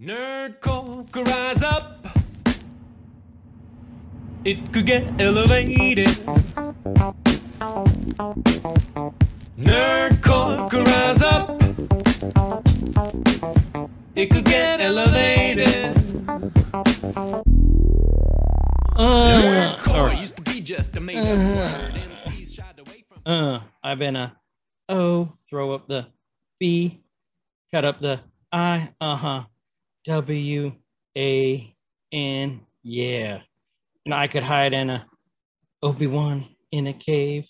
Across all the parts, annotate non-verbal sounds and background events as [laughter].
Nerd could rise up. It could get elevated. Nerd could rise up. It could get elevated. Uh, Nerdcore used to be just a made up word. MCs shied away from. uh, I've been a O, throw up the B, cut up the I, uh huh, W, A, N, yeah. And I could hide in a Obi Wan in a cave.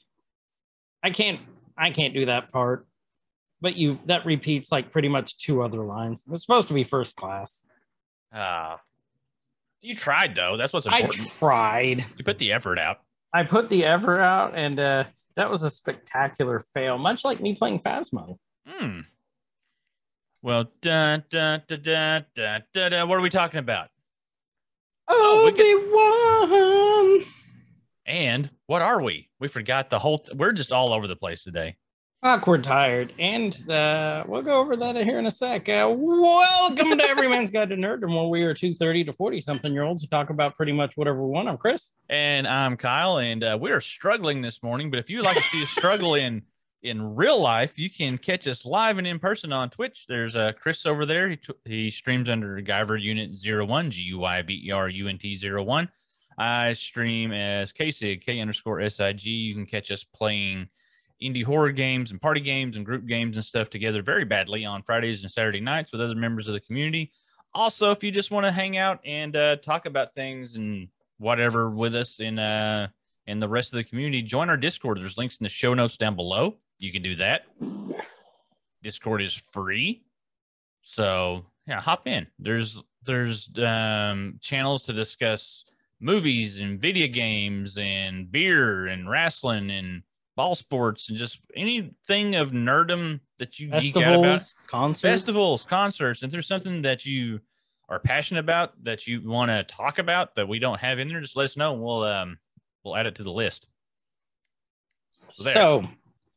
I can't, I can't do that part. But you, that repeats like pretty much two other lines. It's supposed to be first class. Ah, you tried though. That's what's important. I tried. you put the effort out. I put the ever out, and uh, that was a spectacular fail, much like me playing Phasmo. Hmm. Well, da, da, da, da, da, da, da. what are we talking about? Oh, we Obi Wan. And what are we? We forgot the whole. We're just all over the place today. Awkward, tired, and uh, we'll go over that here in a sec. Uh, welcome to Every Man's Guide to Nerddom, where we are two thirty to forty something year olds who talk about pretty much whatever we want. I'm Chris. And I'm Kyle, and uh, we are struggling this morning. But if you'd like to see us struggle in in real life, you can catch us live and in person on Twitch. There's uh, Chris over there. He, t- he streams under Guyver Unit 01, G U Y V E R U N T 01. I stream as KSIG, K underscore SIG. You can catch us playing indie horror games and party games and group games and stuff together very badly on Fridays and Saturday nights with other members of the community. Also, if you just want to hang out and uh, talk about things and whatever with us in uh in the rest of the community, join our Discord. There's links in the show notes down below. You can do that. Discord is free. So yeah, hop in. There's there's um channels to discuss movies and video games and beer and wrestling and ball sports and just anything of nerdom that you geek out about Festivals, concerts, festivals, concerts. If there's something that you are passionate about that you want to talk about that we don't have in there, just let us know. and We'll um we'll add it to the list. there. So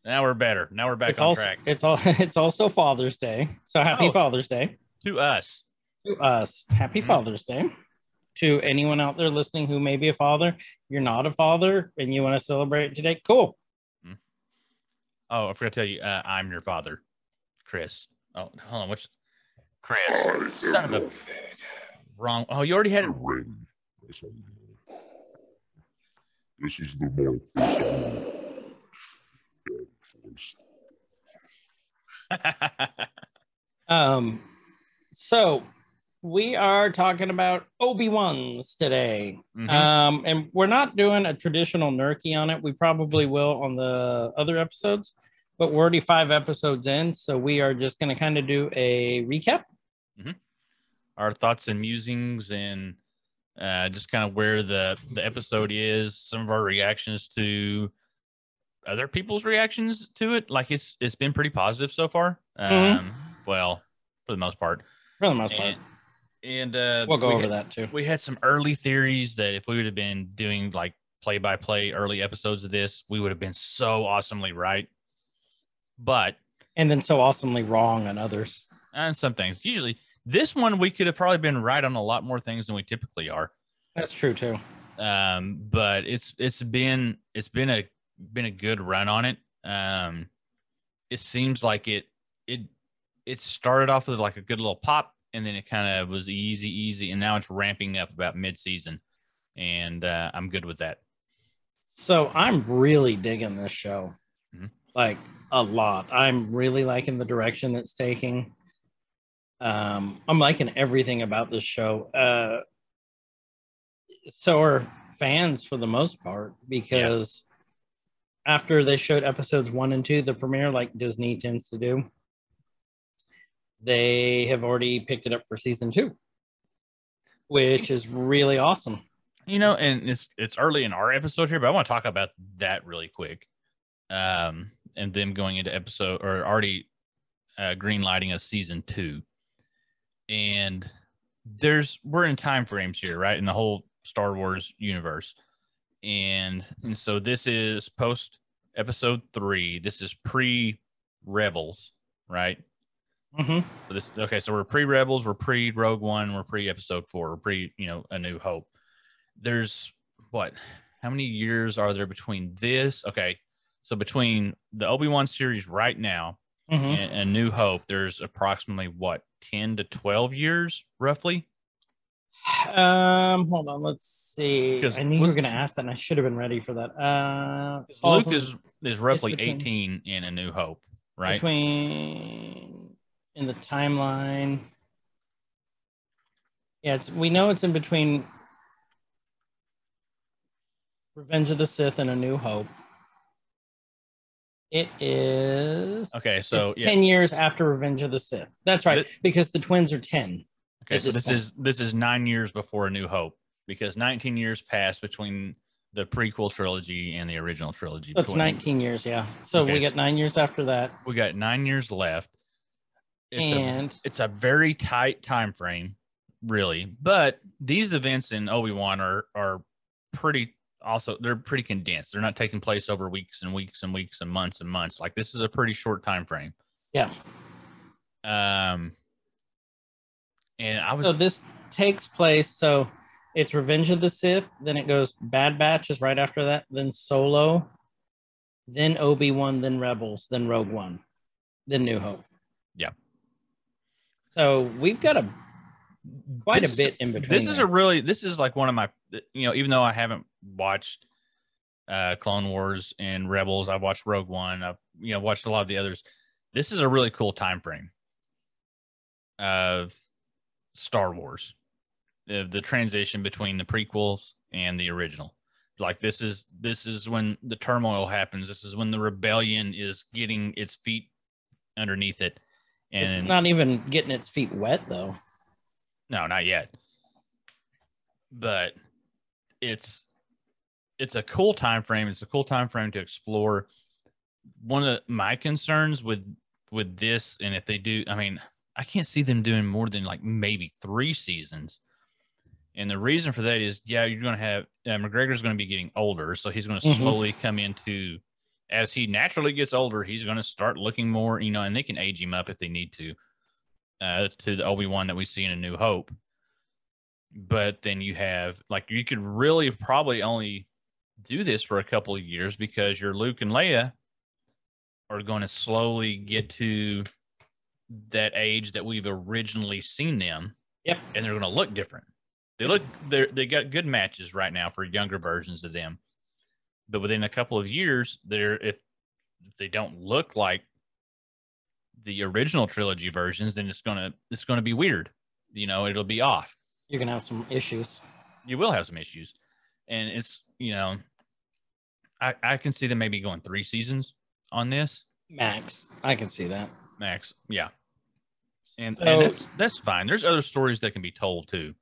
Now we're better. Now we're back it's on also track. it's all [laughs] it's also Father's Day. So happy Oh. Father's Day. To us. to us. Happy Mhm. Father's Day. To anyone out there listening who may be a father, you're not a father and you want to celebrate today, cool. Oh, I forgot to tell you, uh, I'm your father, Chris. Oh, hold on. Which Chris? Son of a wrong. Oh, you already had it. ring. That's all you need. This is the more personal bad voice. [laughs] Um, so we are talking about Obi-Wans today. Mhm. Um, and we're not doing a traditional Nerky on it. We probably will on the other episodes, but we're already five episodes in, so we are just gonna kind of do a recap. Our thoughts and musings and uh, just kind of where the the episode is. Some of our reactions to other people's reactions to it. Like it's it's been pretty positive so far. Um, Mhm. Well, for the most part. For the most part. And, and uh, We'll go we over had- that too. we had some early theories that if we would have been doing like play by play early episodes of this, we would have been so awesomely right. But And then so awesomely wrong on others. and some things, usually this one we could have probably been right on a lot more things than we typically are. That's true too. Um, but it's it's been it's been a been a good run on it. Um, it seems like it it it started off with like a good little pop, and then it kind of was easy, easy, and now it's ramping up about mid season, and uh, I'm good with that. So I'm really digging this show, Mhm. like a lot. I'm really liking the direction it's taking. Um, I'm liking everything about this show. Uh, so are fans for the most part because after they showed episodes one and two, the premiere, like Disney tends to do, they have already picked it up for season two, which is really awesome. You know, and it's it's early in our episode here, but I want to talk about that really quick. Um, and them going into episode or already uh, green lighting a season two. And there's we're in time frames here, right? In the whole Star Wars universe. And and so this is post episode three. This is pre Rebels, right? Mhm. So this okay, so we're pre Rebels, we're pre Rogue One, we're pre Episode Four, we're pre you know A New Hope. There's what? How many years are there between this? Okay, so between the Obi Wan series right now Mhm. and, and New Hope, there's approximately what ten to twelve years, roughly. Um, hold on. Let's see. I knew you were going to ask that, and I should have been ready for that. Uh, Luke in- is is roughly between- eighteen in A New Hope, right? between in the timeline. Yeah, it's, we know it's in between Revenge of the Sith and A New Hope. It is Okay, so it's yeah, 10 years after Revenge of the Sith. That's right, because the twins are 10. Okay, so this point. is this is nine years before A New Hope because nineteen years passed between the prequel trilogy and the original trilogy. So it's 19 years, yeah. So Okay, we so- got nine years after that. we got nine years left. It's a and it's a very tight time frame, really. But these events in Obi Wan are are pretty also they're pretty condensed. They're not taking place over weeks and weeks and weeks and months and months. Like this is a pretty short time frame. yeah. Um, and I was So this takes place. So it's Revenge of the Sith. Then it goes Bad Batch is right after that. Then Solo. Then Obi Wan. Then Rebels. Then Rogue One. Then New Hope. Yeah. So we've got a quite this a bit in between. This is a really this is like one of my you know even though I haven't watched uh Clone Wars and Rebels, I've watched Rogue One, I've you know watched a lot of the others. This is a really cool time frame of Star Wars. The the transition between the prequels and the original. Like this is this is when the turmoil happens. This is when the rebellion is getting its feet underneath it. And it's not even getting its feet wet though. no, not yet. But it's it's a cool time frame. It's a cool time frame to explore. One of my concerns with with this, and if they do, I mean, I can't see them doing more than like maybe three seasons. And the reason for that is, yeah, you're going to have uh, McGregor's going to be getting older, so he's going to Mhm. slowly come into as he naturally gets older. He's going to start looking more, you know, and they can age him up if they need to uh, to the Obi Wan that we see in A New Hope. But then you have like you could really probably only do this for a couple of years because your Luke and Leia are going to slowly get to that age that we've originally seen them. Yep. And they're going to look different. They look they they got good matches right now for younger versions of them. But within a couple of years, they're if if they don't look like the original trilogy versions, then it's gonna it's gonna be weird. You know, it'll be off. You're gonna have some issues. You will have some issues, and it's you know, I I can see them maybe going three seasons on this Max, I can see that. max. Yeah, and, So- and that's that's fine. There's other stories that can be told too.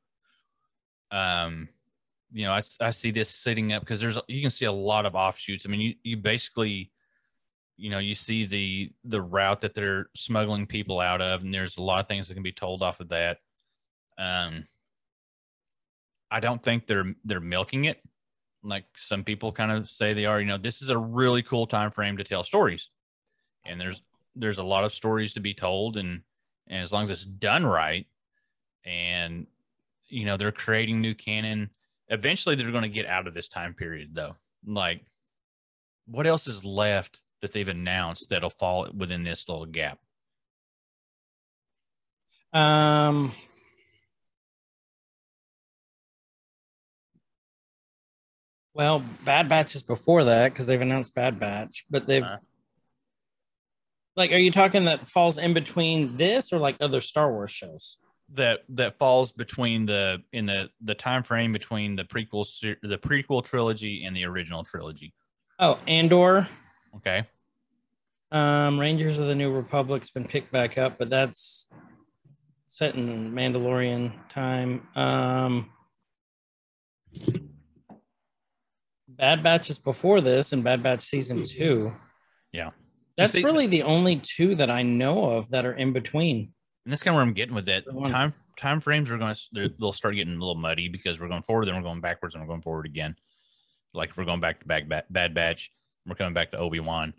Um, you know, I, I see this sitting up because there's you can see a lot of offshoots. I mean, you you basically, you know, you see the the route that they're smuggling people out of, and there's a lot of things that can be told off of that. Um, I don't think they're they're milking it like some people kind of say they are. You know, this is a really cool time frame to tell stories, and there's there's a lot of stories to be told, and and as long as it's done right, and you know they're creating new canon. Eventually, they're going to get out of this time period, though. Like, what else is left that they've announced that'll fall within this little gap? Um, well, Bad Batch is before that because they've announced Bad Batch, but they've Uh. Like, are you talking that falls in between this or like other Star Wars shows? that that falls between the in the the time frame between the prequel the prequel trilogy and the original trilogy. Oh, Andor, Okay, um, Rangers of the New Republic's been picked back up, but that's set in Mandalorian time. Um, Bad Batch is before this, and Bad Batch season two. Yeah. That's see- really uh, the only two that I know of that are in between. and that's kind of where I'm getting with it. Time time frames are going to they'll start getting a little muddy because we're going forward, then we're going backwards, and we're going forward again. Like if we're going back to back Bad Bad Batch, we're coming back to Obi Wan.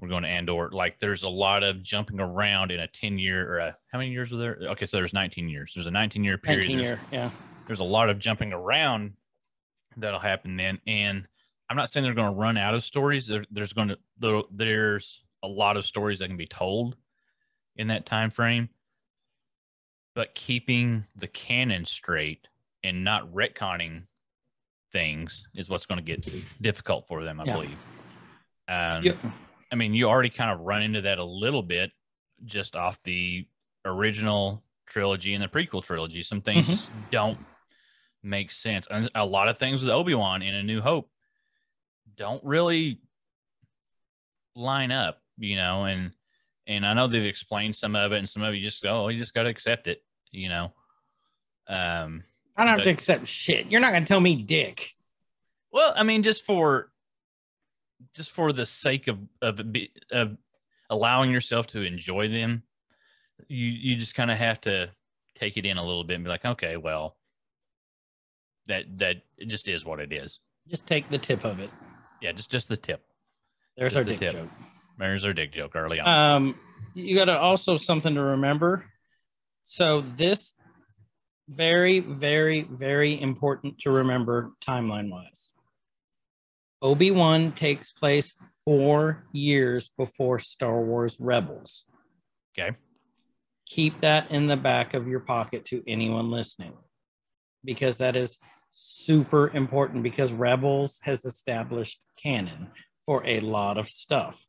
we're going to Andor. Like there's a lot of jumping around in a 10 year or a, how many years were there? Okay, so there's 19 years. There's a 19 year period. 19 There's- year, yeah. there's a lot of jumping around that'll happen then and i'm not saying they're going to run out of stories there, there's going to there, there's a lot of stories that can be told in that time frame but keeping the canon straight and not retconning things is what's going to get difficult for them i Yeah. believe um, Yep. i mean you already kind of run into that a little bit just off the original trilogy and the prequel trilogy some things Mhm. just don't make sense and a lot of things with obi-wan in a new hope don't really line up you know and and i know they've explained some of it and some of you just go oh you just got to accept it you know um I don't have But- to accept shit. You're not gonna tell me dick. well i mean just for just for the sake of of, be- of allowing yourself to enjoy them you you just kind of have to take it in a little bit and be like okay well that that it just is what it is Just take the tip of it. yeah just just the tip There's Just our the dick tip. joke. There's our dick joke early on Um, you got to also something to remember. So this very, very, very important to remember timeline wise. Obi Wan takes place four years before Star Wars Rebels. okay Keep that in the back of your pocket to anyone listening, because that is super important. Because Rebels has established canon for a lot of stuff.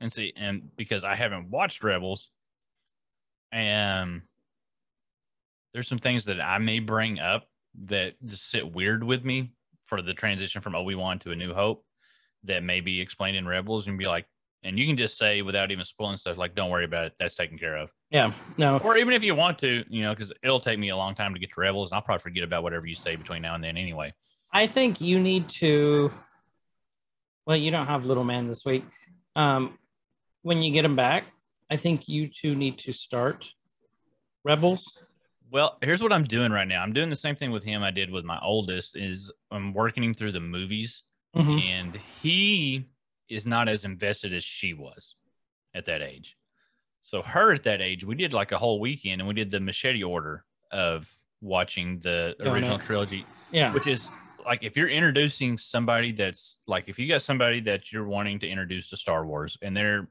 And see and because i haven't watched rebels and there's some things that i may bring up that just sit weird with me for the transition from obi-wan to a new hope that may be explained in rebels and be like and you can just say without even spoiling stuff like don't worry about it that's taken care of Yeah, no, or even if you want to you know because it'll take me a long time to get to rebels and i'll probably forget about whatever you say between now and then anyway I think you need to. Well, you don't have little man this week. Um, when you get him back, I think you two need to start Rebels. Well, here's what I'm doing right now. I'm doing the same thing with him I did with my oldest is I'm working him through the movies Mhm. and he is not as invested as she was at that age. So her at that age, we did like a whole weekend and we did the machete order of watching the original trilogy, Yeah, which is like if you're introducing somebody that's like if you got somebody that you're wanting to introduce to Star Wars and they're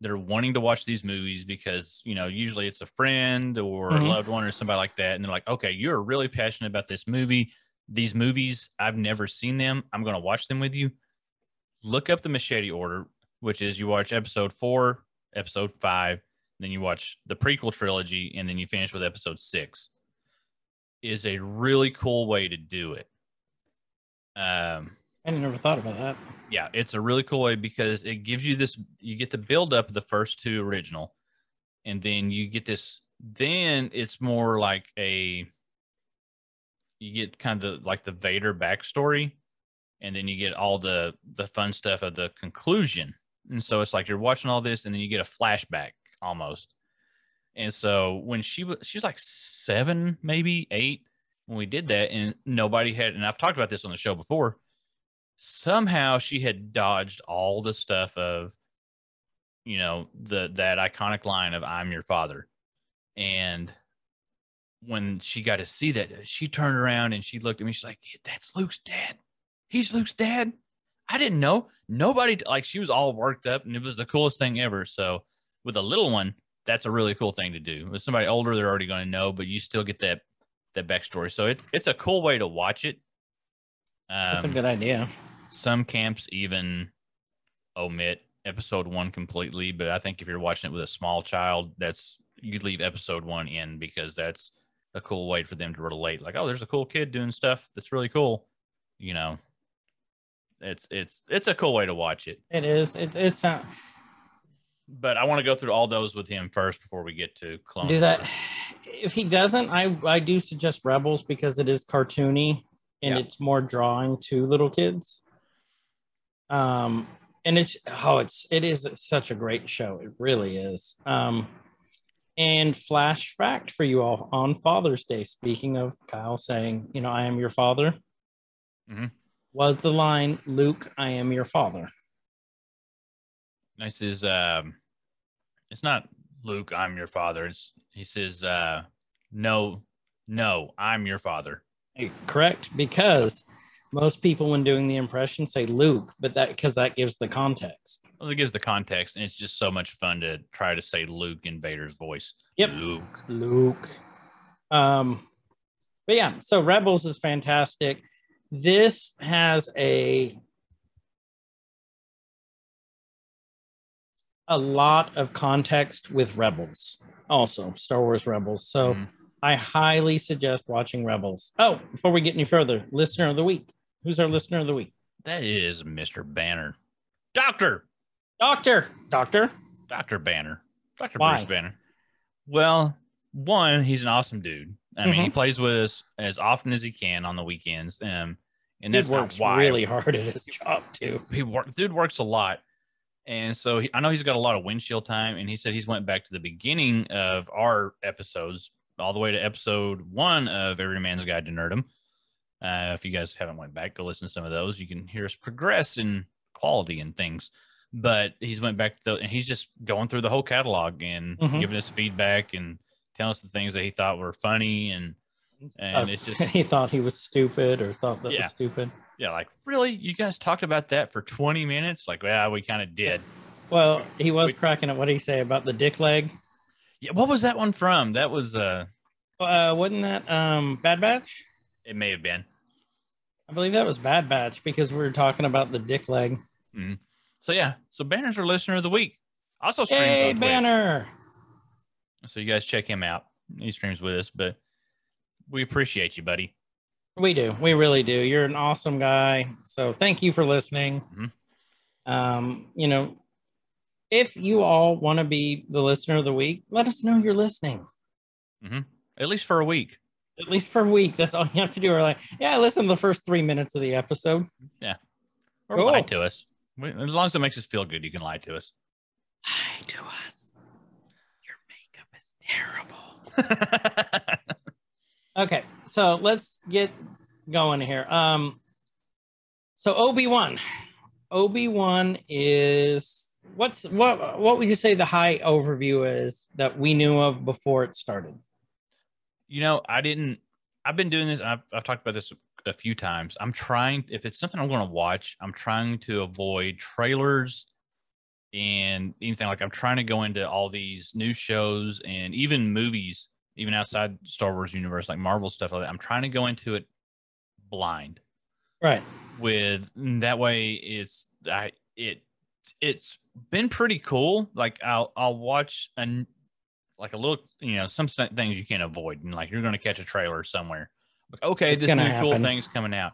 they're wanting to watch these movies because you know usually it's a friend or a Mhm. loved one or somebody like that and they're like okay you're really passionate about this movie. These movies i've never seen them. I'm going to watch them with you. Look up the machete order which is you watch episode four episode five then you watch the prequel trilogy and then you finish with episode six. Is a really cool way to do it. Um I never thought about that. yeah, it's a really cool way because it gives you this you get the build up of the first two original, and then you get this, then it's more like a you get kind of the, like the Vader backstory, and then you get all the the fun stuff of the conclusion. And so it's like you're watching all this, and then you get a flashback almost. And so when she was she was like seven, maybe eight, when we did that, and nobody had, and I've talked about this on the show before somehow she had dodged all the stuff of you know the that iconic line of i'm your father. And when she got to see that she turned around and she looked at me she's like that's luke's dad. He's luke's dad. I didn't know. Nobody like she was all worked up and it was the coolest thing ever. So with a little one that's a really cool thing to do. With somebody older they're already going to know but you still get that that backstory. So it, it's a cool way to watch it. That's a Um, good idea. Some camps even omit episode one completely, but I think if you're watching it with a small child, that's you leave episode one in because that's a cool way for them to relate. Like, oh, there's a cool kid doing stuff that's really cool. You know, it's it's it's a cool way to watch it. It is. It, it's not. But I want to go through all those with him first before we get to clone. Do that. Wars. If he doesn't, I I do suggest Rebels because it is cartoony and Yeah. it's more drawing to little kids. Um, and it's oh, it's it is such a great show. It really is. Um, and flash fact for you all on Father's Day. Speaking of Kyle saying, you know, I am your father. Mhm. Was the line Luke, I am your father? He is um, "It's not Luke. I'm your father." It's he says, uh, "No, no, I'm your father." Correct, because most people, when doing the impression, say Luke, but that because that gives the context. Well, it gives the context, and it's just so much fun to try to say Luke in Vader's voice. Yep. Luke. Luke. Um, but yeah, so Rebels is fantastic. This has a a lot of context with Rebels, also Star Wars Rebels. So Mhm. I highly suggest watching Rebels. Oh, before we get any further, listener of the week. Who's our listener of the week? That is Mr. Banner. Doctor. Doctor. Doctor. Dr. Banner. Dr. Why? Bruce Banner. Well, one, he's an awesome dude. I mean, Mm-hmm. he plays with us as often as he can on the weekends. Um, and He that's works why really hard at his job too. he work, dude works a lot. And so he, I know he's got a lot of windshield time. And he said he's went back to the beginning of our episodes, all the way to episode one of Every Man's Guide to Nerddom. Uh, if you guys haven't went back, go listen to some of those. You can hear us progress in quality and things. But he's went back to the, and he's just going through the whole catalog and Mhm. giving us feedback and telling us the things that he thought were funny and and Uh, it's just [laughs] he thought he was stupid or thought that Yeah. was stupid. yeah, like really, you guys talked about that for 20 minutes? Like, yeah, we kind of did. Well, he was Wait. cracking it. What did he say about the dick leg? Yeah, what was that one from? That was uh Uh, wasn't that um Bad Batch? It may have been. I believe that was Bad Batch because we were talking about the dick leg. So yeah, so Banner's our listener of the week. Also streams Hey, on Twitch. Banner! So you guys check him out. He streams with us, but we appreciate you, buddy. We do. We really do. You're an awesome guy. So thank you for listening. Mhm. Um, you know, if you all want to be the listener of the week, let us know you're listening. At least for a week. At least for a week. That's all you have to do. Or like, yeah, listen to the first three minutes of the episode. Yeah. Or Cool. lie to us. As long as it makes us feel good, you can lie to us. Lie to us. Your makeup is terrible. [laughs] Okay, so let's get going here. Um, so Obi Wan, Obi Wan is what's what? What would you say the high overview is that we knew of before it started? You know, I didn't. I've been doing this. I've, I've talked about this a few times. I'm trying. If it's something I'm going to watch, I'm trying to avoid trailers and anything like. I'm trying to go into all these new shows and even movies, even outside Star Wars universe, like Marvel stuff like that. I'm trying to go into it blind. Right. With that way, it's I it it's been pretty cool. Like I'll I'll watch an like a little you know some things you can't avoid and like you're going to catch a trailer somewhere. Like okay It's this new cool thing's coming out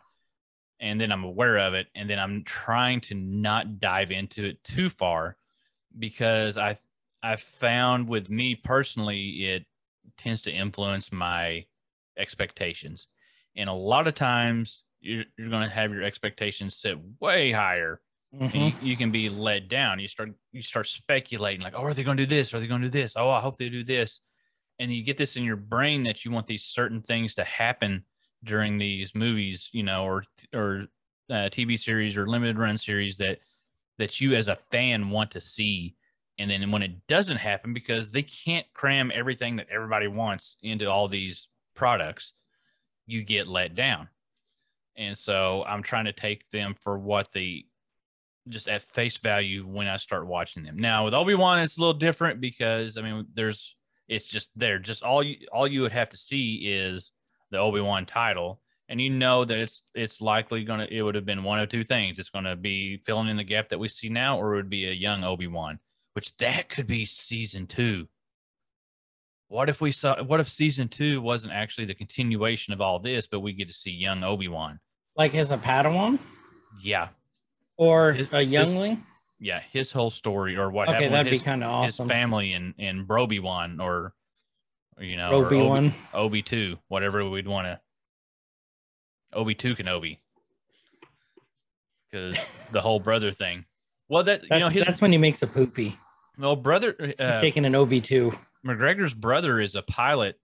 and then i'm aware of it and then i'm trying to not dive into it too far because i i found with me personally it tends to influence my expectations. And a lot of times you're, you're going to have your expectations set way higher Mhm. and you, you can be led down. You start you start speculating like, oh, are they going to do this? Are they going to do this? Oh, I hope they do this. And you get this in your brain that you want these certain things to happen during these movies, you know, or or uh, TV series or limited run series that that you as a fan want to see. And then when it doesn't happen, because they can't cram everything that everybody wants into all these products, you get let down. And so I'm trying to take them for what the just at face value when I start watching them. Now with Obi Wan, it's a little different because I mean, there's it's just there. Just all you all you would have to see is the Obi Wan title, and you know that it's it's likely gonna it would have been one of two things. It's gonna be filling in the gap that we see now, or it would be a young Obi Wan, which that could be season two. What if we saw? What if season two wasn't actually the continuation of all this, but we get to see young Obi Wan? Like as a Padawan Yeah, or His- a youngling? yeah, his whole story or what Okay, happened that'd with be kind of awesome. his family and and Broby one or you know Obi Wan. Obi two, whatever we'd want to. Obi two Kenobi, because the whole brother thing. Well, that you know his that's when he makes a poopy. well brother He's uh, taking an Obi two. McGregor's brother is a pilot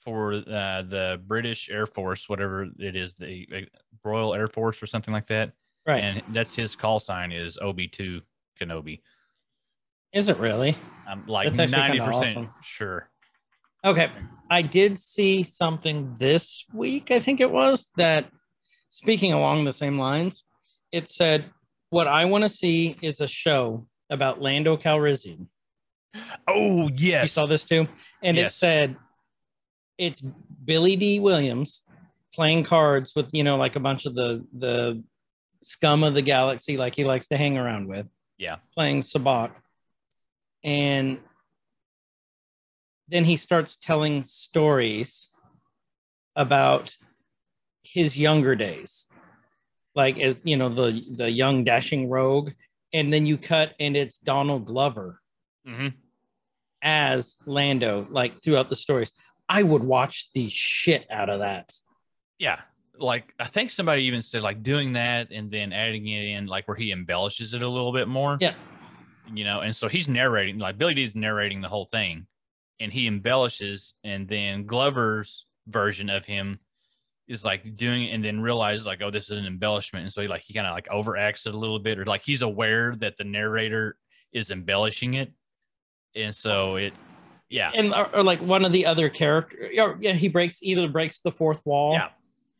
for uh, the British Air Force, whatever it is, the uh, Royal Air Force or something like that. Right. And that's his call sign is Obi two Kenobi. Is it really? I'm like That's 90% awesome. sure. Okay. I did see something this week, I think it was, that speaking along the same lines, it said, What I want to see is a show about Lando Calrissian. Oh yes, You saw this too? And it said, It's Billy Dee Williams playing cards with, you know, like a bunch of the, the scum of the galaxy, like he likes to hang around with. Yeah. Playing Sabacc. And then he starts telling stories about his younger days like as you know the the young dashing rogue and then you cut and it's donald glover hmm as lando like throughout the stories i would watch the shit out of that Yeah, like I think somebody even said like doing that and then adding it in like where he embellishes it a little bit more. Yeah. you know, and so he's narrating like Billy Dee's narrating the whole thing, and he embellishes, and then Glover's version of him is like doing it and then realizes like oh this is an embellishment and so he like he kind of like overacts it a little bit or like he's aware that the narrator is embellishing it and so it yeah and or, or like one of the other character or, yeah he breaks either breaks the fourth wall Yeah.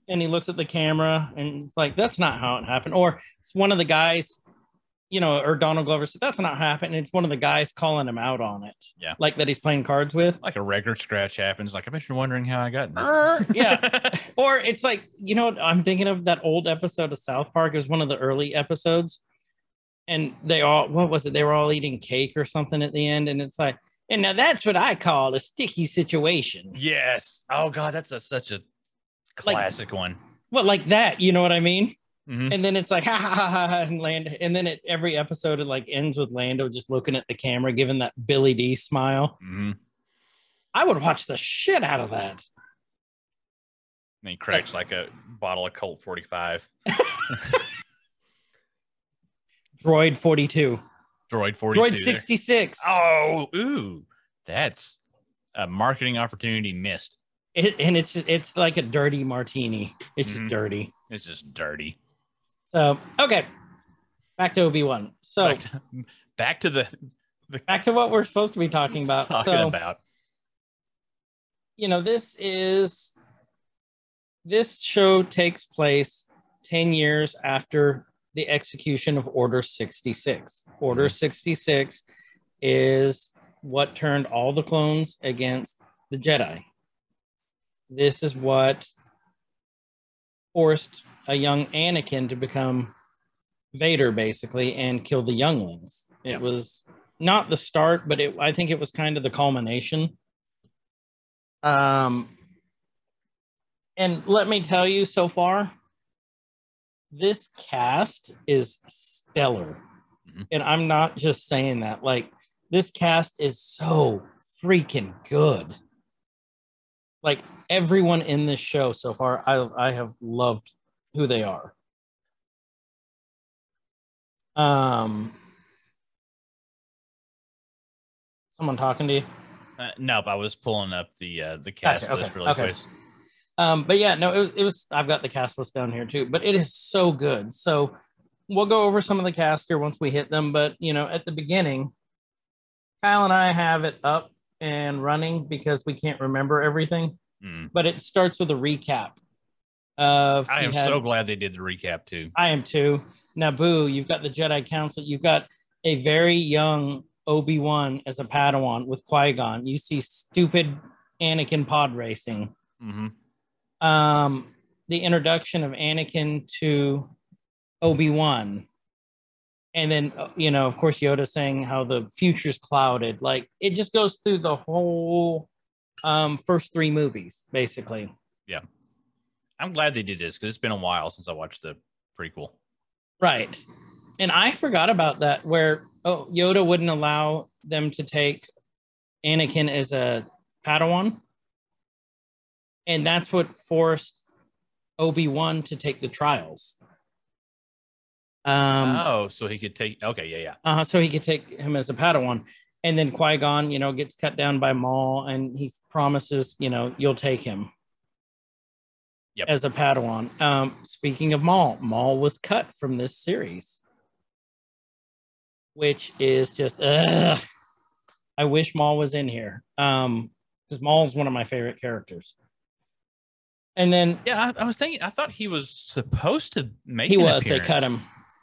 And he looks at the camera and it's like that's not how it happened. Or it's one of the guys you know or donald glover said that's not happening. It's one of the guys calling him out on it. Yeah. like that he's playing cards with. Like a record scratch happens like i bet you're wondering how i got in this. Uh, yeah. [laughs] Or it's like you know what i'm thinking of that old episode of south park. It was one of the early episodes. And they all what was it? They were all eating cake or something at the end. And it's like and now that's what i call a sticky situation. Yes. Oh god that's a, such a Like- classic one. well like that you know what i mean? Mhm. and then it's like [laughs] ha ha ha ha, and land and then it every episode it like ends with lando just looking at the camera giving that billy dee smile. Mhm. i would watch the shit out of that. And he cracks like a bottle of colt 45 [laughs] droid 42 droid 42 droid there. 66 oh ooh. That's a marketing opportunity missed It, and it's it's like a dirty martini. It's Mhm. just dirty. it's just dirty So okay, back to Obi Wan. So back to, back to the the back to what we're supposed to be talking about. talking so about you know this is this show takes place ten years after the execution of Order sixty six. Order sixty six is what turned all the clones against the Jedi. This is what forced a young Anakin to become Vader, basically, and kill the younglings. It was not the start, but it, I think it was kind of the culmination. Um, and let me tell you, so far, this cast is stellar. Mhm. And I'm not just saying that. Like, this cast is so freaking good. Like, everyone in this show so far, I, I have loved who they are. Um, someone talking to you? uh, nope i was pulling up the uh the cast okay, list really okay. quick Um, but yeah, no, it was, it was, I've got the cast list down here too, but it is so good. So we'll go over some of the cast here once we hit them. But, you know, at the beginning, Kyle and I have it up and running because we can't remember everything, Mm. but it starts with a recap. Of i am had- so glad they did the recap too I am too. Naboo, you've got the Jedi Council. You've got a very young Obi Wan as a Padawan with Qui Gon. You see stupid Anakin pod racing. hmm Um, the introduction of Anakin to Obi Wan, and then uh, you know, of course, Yoda saying how the future's clouded. Like it just goes through the whole um, first three movies, basically. Yeah. I'm glad they did this because it's been a while since i watched the prequel Right. And I forgot about that where oh Yoda wouldn't allow them to take Anakin as a Padawan. And that's what forced Obi-Wan to take the trials. Um oh so he could take okay yeah yeah uh, so he could take him as a Padawan. And then Qui-Gon, you know, gets cut down by Maul and he promises, you know, you'll take him Yep. as a Padawan. Um, speaking of Maul, Maul was cut from this series. which is just ugh. I wish Maul was in here. Um, because Maul's one of my favorite characters. And then Yeah, I, I was thinking. I thought he was supposed to make. he was, they cut him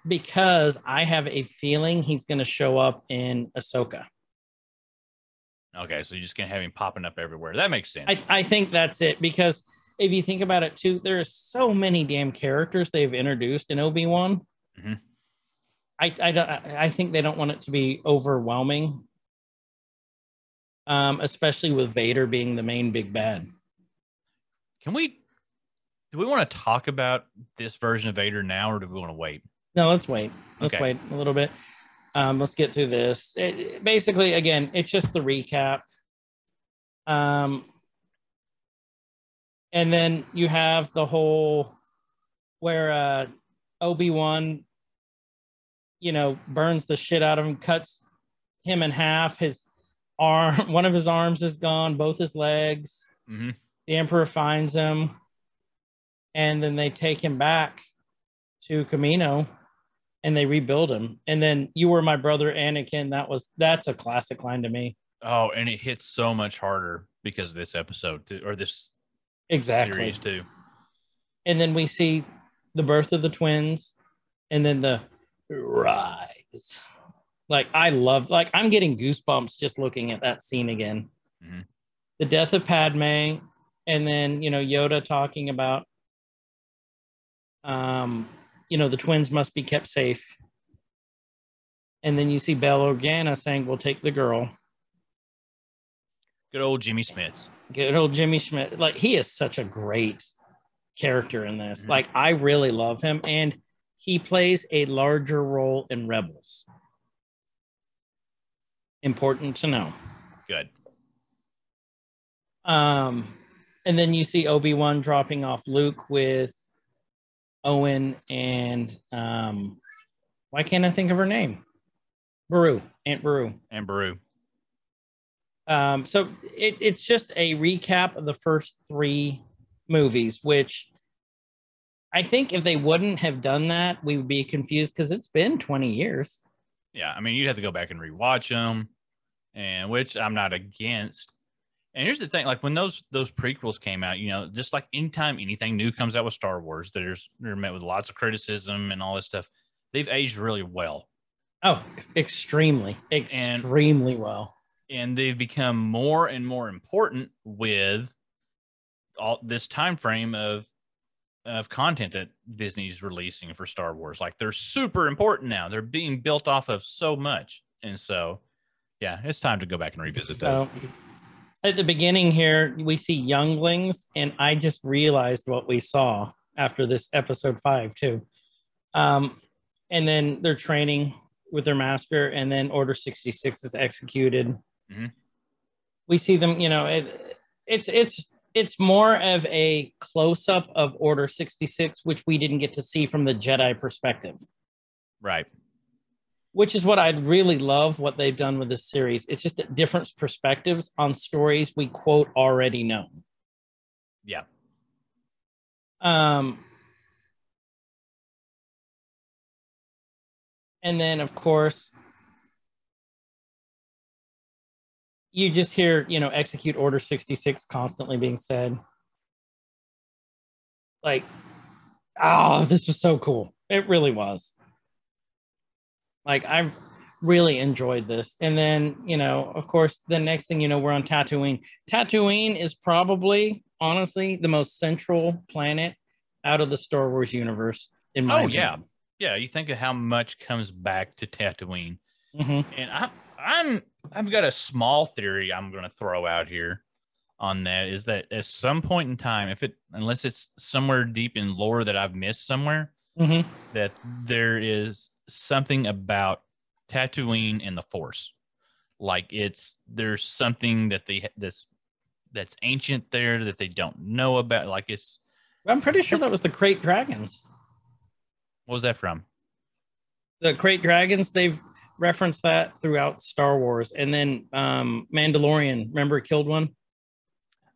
because I have a feeling he's gonna show up in Ahsoka. Okay, so you're just gonna have him popping up everywhere. That makes sense. I, I think that's it because if you think about it too, there are so many damn characters they've introduced in Obi Wan. Mhm. I, I don't I I think they don't want it to be overwhelming, um, especially with Vader being the main big bad. Can we? Do we want to talk about this version of Vader now, or do we want to wait? No, let's wait. Let's Okay. wait a little bit. Um, let's get through this. It- basically, again, it's just the recap. Um, and then you have the whole where uh, Obi Wan, you know, burns the shit out of him, cuts him in half. His arm, [laughs] one of his arms is gone, both his legs. Mhm. The Emperor finds him, and then they take him back to Kamino and they rebuild him. And then you were my brother Anakin. That was that's a classic line to me. Oh, and it hits so much harder because of this episode too, or this Exactly. series too. And then we see the birth of the twins, and then the rise. Like I love, like I'm getting goosebumps just looking at that scene again. Mhm. The death of Padme, and then you know Yoda talking about, um, you know the twins must be kept safe. And then you see Bail Organa saying, "We'll take the girl." Good old Jimmy Smits. good old Jimmy Schmidt. Like he is such a great character in this. Mhm. Like I really love him, and he plays a larger role in Rebels. Important to know. Good. Um, and then you see Obi Wan dropping off Luke with Owen and um, why can't I think of her name? Beru, Aunt Beru. And Beru. Um, so it, it's just a recap of the first three movies, which I think if they wouldn't have done that, we would be confused because it's been 20 years. Yeah, I mean, you'd have to go back and rewatch them, and which I'm not against. And here's the thing: like when those those prequels came out, you know, just like anytime anything new comes out with Star Wars, there's they're met with lots of criticism and all this stuff. They've aged really well, Oh, extremely, extremely well. and they've become more and more important with all this time frame of of content that Disney's releasing for Star Wars. Like they're super important now. They're being built off of so much, and so yeah, it's time to go back and revisit that. So at the beginning here, we see younglings, and I just realized what we saw after this episode five, too. Um, and then they're training with their master, and then Order 66 is executed. Mhm. We see them, you know, it, it's it's it's more of a close-up of Order 66, which we didn't get to see from the Jedi perspective Right. Which is what I really love what they've done with this series. It's just a different perspectives on stories we quote already know. Yeah. Um, and then of course, you just hear, you know, execute order 66 constantly being said. Like, oh, this was so cool. It really was. Like, I really enjoyed this. And then, you know, of course, the next thing you know, we're on Tatooine. Tatooine is probably, honestly, the most central planet out of the Star Wars universe, in my Oh opinion. yeah, yeah. You think of how much comes back to Tatooine, Mhm. and I, I'm I've got a small theory I'm going to throw out here on that is that at some point in time, if it unless it's somewhere deep in lore that I've missed somewhere, Mhm. that there is something about Tatooine and the Force, like it's there's something that they this that's ancient there that they don't know about. Like it's I'm pretty sure that was the Krayt Dragons. what was that from? The Krayt Dragons, they've referenced that throughout Star Wars. And then um Mandalorian, remember killed one?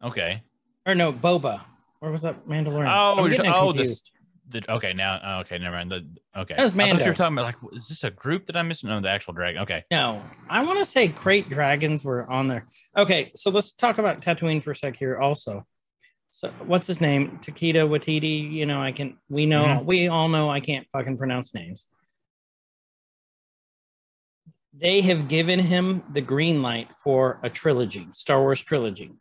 Okay, Or no, Boba. Where was that Mandalorian? Oh, I'm getting it oh, the- confused. The okay now oh, okay never mind the okay That was I You're talking about like is this a group that I'm missing? No, the actual dragon. Okay, No, I want to say krayt dragons were on there. Okay, so let's talk about Tatooine for a sec here also. So what's his name? Takeda Watiti. You know, I can we know Mhm. we all know I can't fucking pronounce names. They have given him the green light for a trilogy, Star Wars trilogy.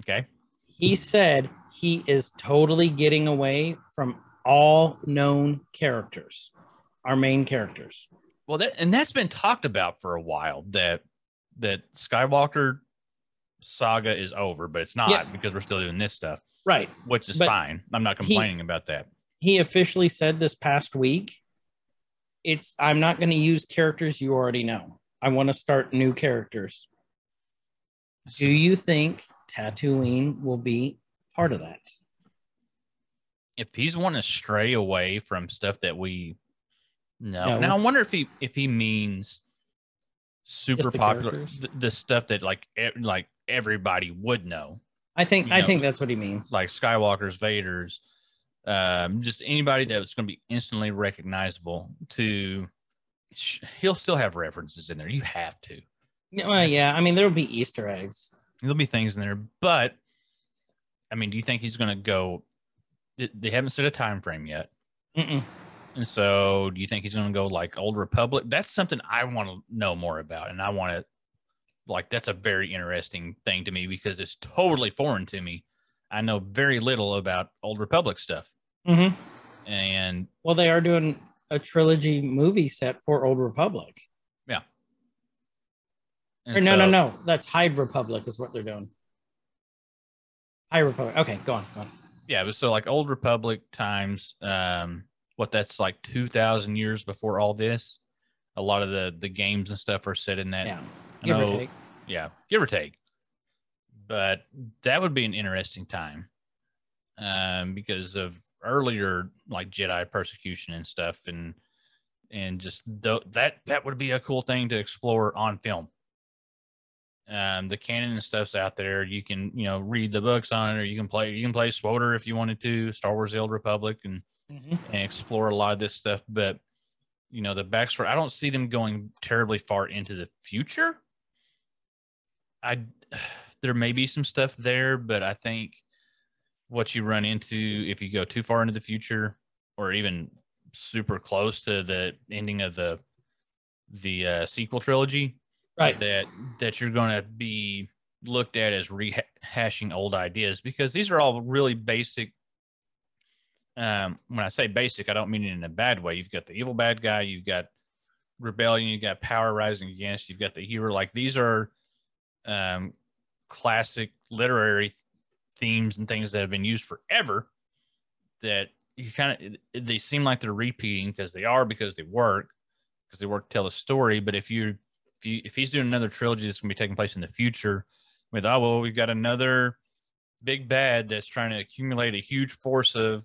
okay, He said he is totally getting away from all known characters, our main characters. well that and that's been talked about for a while that that Skywalker saga is over, but it's not Yeah. because we're still doing this stuff, Right. which is But fine. I'm not he- complaining about that. he officially said this past week it's i'm not going to use characters you already know i want to start new characters do you think tatooine will be part of that. If he's wanting to stray away from stuff that we know No. now i wonder if he if he means super the popular characters? the, stuff that like e- like everybody would know. I think You i know, think that's what he means. like skywalker's vaders um just anybody that's going to be instantly recognizable to sh- he'll still have references in there. You have to. Yeah, well, yeah i mean there will be easter eggs. There'll be things in there but i mean do you think he's going to go they- haven't set a time frame yet Mm-mm. And so, do you think he's going to go like Old Republic? That's something I want to know more about, and I want to like that's a very interesting thing to me because it's totally foreign to me. I know very little about Old Republic stuff, Mhm. and well they are doing a trilogy movie set for old republic Yeah. no no so- no that's high republic is what they're doing high republic okay go on, go on. yeah, but so like Old Republic times, um, what that's like two thousand years before all this. A lot of the the games and stuff are set in that yeah give know- or take yeah, give or take. But that would be an interesting time, um, because of earlier like Jedi persecution and stuff, and and just th- that that would be a cool thing to explore on film. Um, the canon and stuff's out there. You can you know read the books on it, or you can play you can play SWTOR if you wanted to, Star Wars: The Old Republic, and Mhm. and explore a lot of this stuff. But you know, the backstory, I don't see them going terribly far into the future. I [sighs] there may be some stuff there, but I think what you run into if you go too far into the future or even super close to the ending of the the uh, sequel trilogy, right. that that you're going to be looked at as rehashing old ideas because these are all really basic um when i say basic i don't mean it in a bad way. You've got the evil bad guy you've got rebellion you've got power rising against you've got the hero. Like these are um classic literary themes and things that have been used forever that you kind of they seem like they're repeating because they are because they work because they work to tell a story. But if you if you if he's doing another trilogy that's going to be taking place in the future with oh well we've got another big bad that's trying to accumulate a huge force of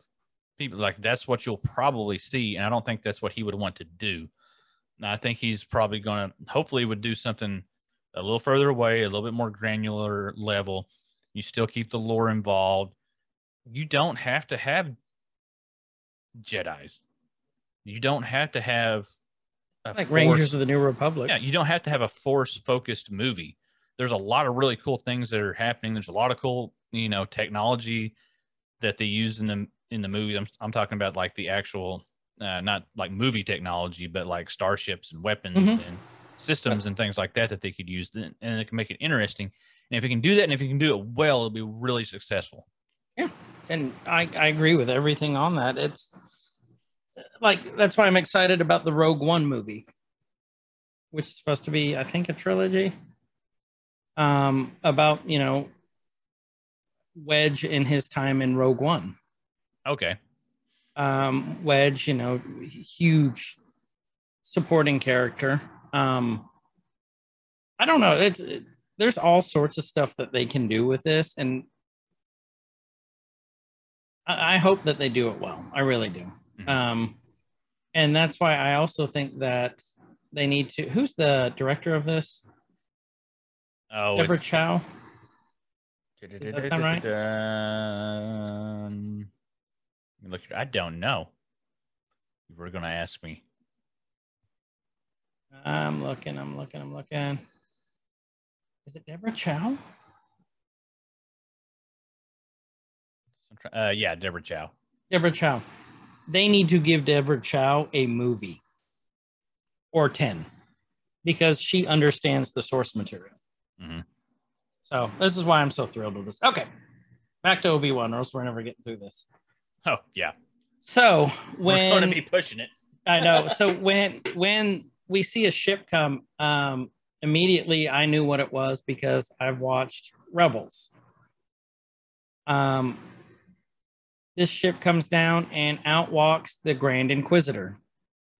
people like that's what you'll probably see and i don't think that's what he would want to do. I think he's probably going to hopefully would do something a little further away a little bit more granular level. You still keep the lore involved. You don't have to have jedis. You don't have to have like force- rangers of the new republic yeah, you don't have to have a force focused movie. There's a lot of really cool things that are happening. There's a lot of cool, you know, technology that they use in the in the movie. I'm I'm talking about like the actual uh, not like movie technology, but like starships and weapons Mhm. and systems and things like that that they could use, and and it can make it interesting. And if you can do that, and if you can do it well, it'll be really successful. Yeah, and I, I agree with everything on that. It's like that's why I'm excited about the Rogue One movie, which is supposed to be, I think, a trilogy. Um, about you know Wedge in his time in Rogue One. Okay, Um, Wedge, you know, huge supporting character. Um, I don't know. It's it, there's all sorts of stuff that they can do with this, and I, I hope that they do it well. I really do. Mhm. Um, and that's why I also think that they need to. Who's the director of this? oh, Deborah it's- Chow. Does that sound right? Um, look look. I don't know. You were going to ask me. I'm looking. I'm looking. I'm looking. Is it Deborah Chow? Uh, yeah, Deborah Chow. Deborah Chow. They need to give Deborah Chow a movie or 10 because she understands the source material. Mhm. So this is why I'm so thrilled with this. Okay. Back to Obi Wan, or else we're never getting through this. Oh yeah, So when we're going to be pushing it. I know. So when when we see a ship come, um, immediately I knew what it was because I've watched Rebels. Um, this ship comes down and out walks the Grand Inquisitor.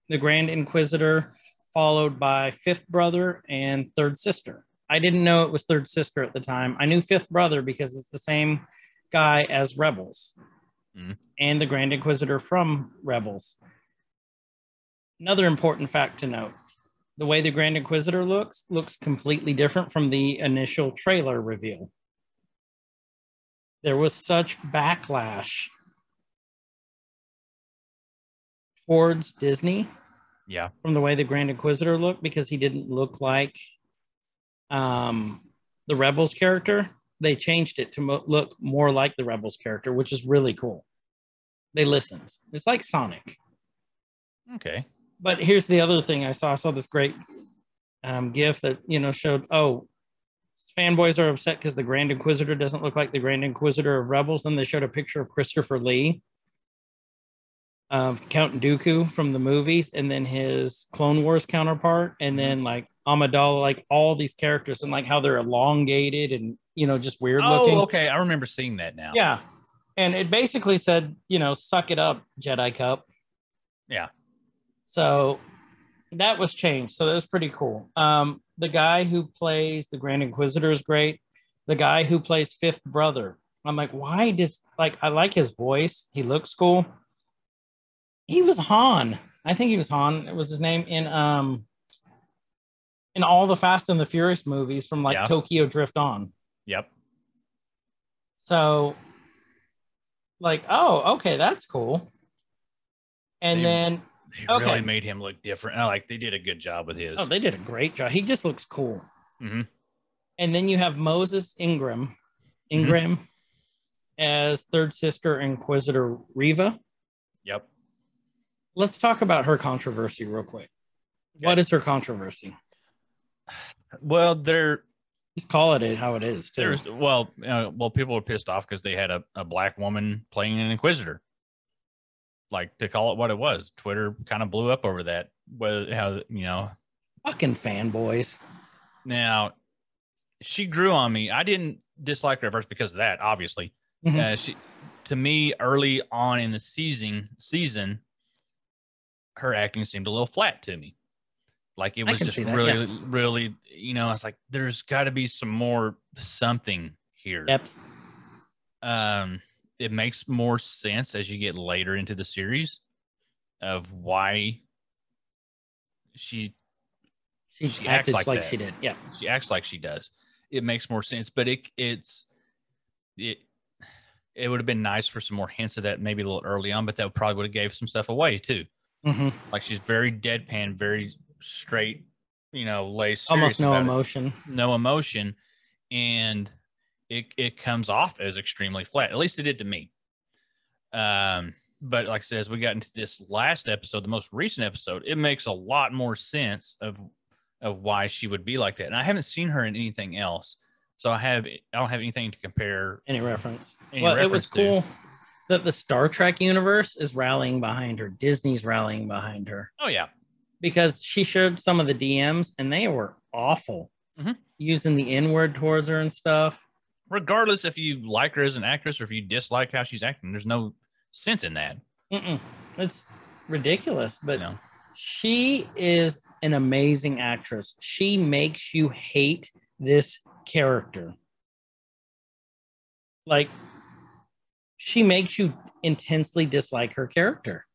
The Grand Inquisitor, followed by Fifth Brother and Third Sister. I didn't know it was Third Sister at the time. I knew Fifth Brother because it's the same guy as Rebels Mhm. and the Grand Inquisitor from Rebels. Another important fact to note the way the Grand Inquisitor looks looks completely different from the initial trailer reveal. There was such backlash towards Disney Yeah, from the way the Grand Inquisitor looked because he didn't look like um, the Rebels character. They changed it to mo- look more like the Rebels character, which is really cool. They listened. It's like Sonic. okay. But here's the other thing I saw. I saw this great um, GIF that you know showed. Oh, fanboys are upset because the Grand Inquisitor doesn't look like the Grand Inquisitor of Rebels. Then they showed a picture of Christopher Lee of Count Dooku from the movies, and then his Clone Wars counterpart, and then like Amidala, like all these characters, and like how they're elongated and you know just weird looking. Oh, okay. I remember seeing that now. Yeah. And it basically said, you know, suck it up, Jedi Cup. Yeah. So that was changed. So that was pretty cool. Um, the guy who plays the Grand Inquisitor is great. The guy who plays Fifth Brother, I'm like, why does like I like his voice? He looks cool. He was Han. I think he was Han. It was his name in um in all the Fast and the Furious movies from like Yeah. Tokyo Drift on. Yep. So, like, oh, okay, that's cool. And They- then, They Okay. really made him look different. I like they did a good job with his. oh, they did a great job. He just looks cool. Mhm. And then you have Moses Ingram, Ingram, as third sister Inquisitor Reva. Let's talk about her controversy real quick. What is her controversy? Well, there, Just call it how it is. Too. there's well, uh, well, people were pissed off because they had a, a black woman playing an inquisitor. Like to call it what it was. Twitter kind of blew up over that. Whether how you know Fucking fanboys. now she grew on me. I didn't dislike her at first because of that. Obviously, Mhm. uh, she to me early on in the season season, her acting seemed a little flat to me. Like it was just that, really, really, you know, it's like there's got to be some more something here. Depth. Um, it makes more sense as you get later into the series of why she She, She acts like like, she did. Yeah. she acts like she does. It makes more sense, but it it's it it would have been nice for some more hints of that maybe a little early on, but that probably would have gave some stuff away too. Hmm Like she's very deadpan, very straight, you know, serious Almost no about it. emotion. no emotion, and it it comes off as extremely flat. At least it did to me. Um, but like I said, as we got into this last episode, the most recent episode, it makes a lot more sense of of why she would be like that. And I haven't seen her in anything else, so I have I don't have anything to compare. any reference. Any well, it was cool. to. That the Star Trek universe is rallying behind her. Disney's rallying behind her Oh yeah, because she showed some of the DMs and they were awful, Mhm. using the N word towards her and stuff. regardless if you like her as an actress or if you dislike how she's acting, there's no sense in that. Mm-mm. It's ridiculous, but know? she is an amazing actress. She makes you hate this character. Like, she makes you intensely dislike her character.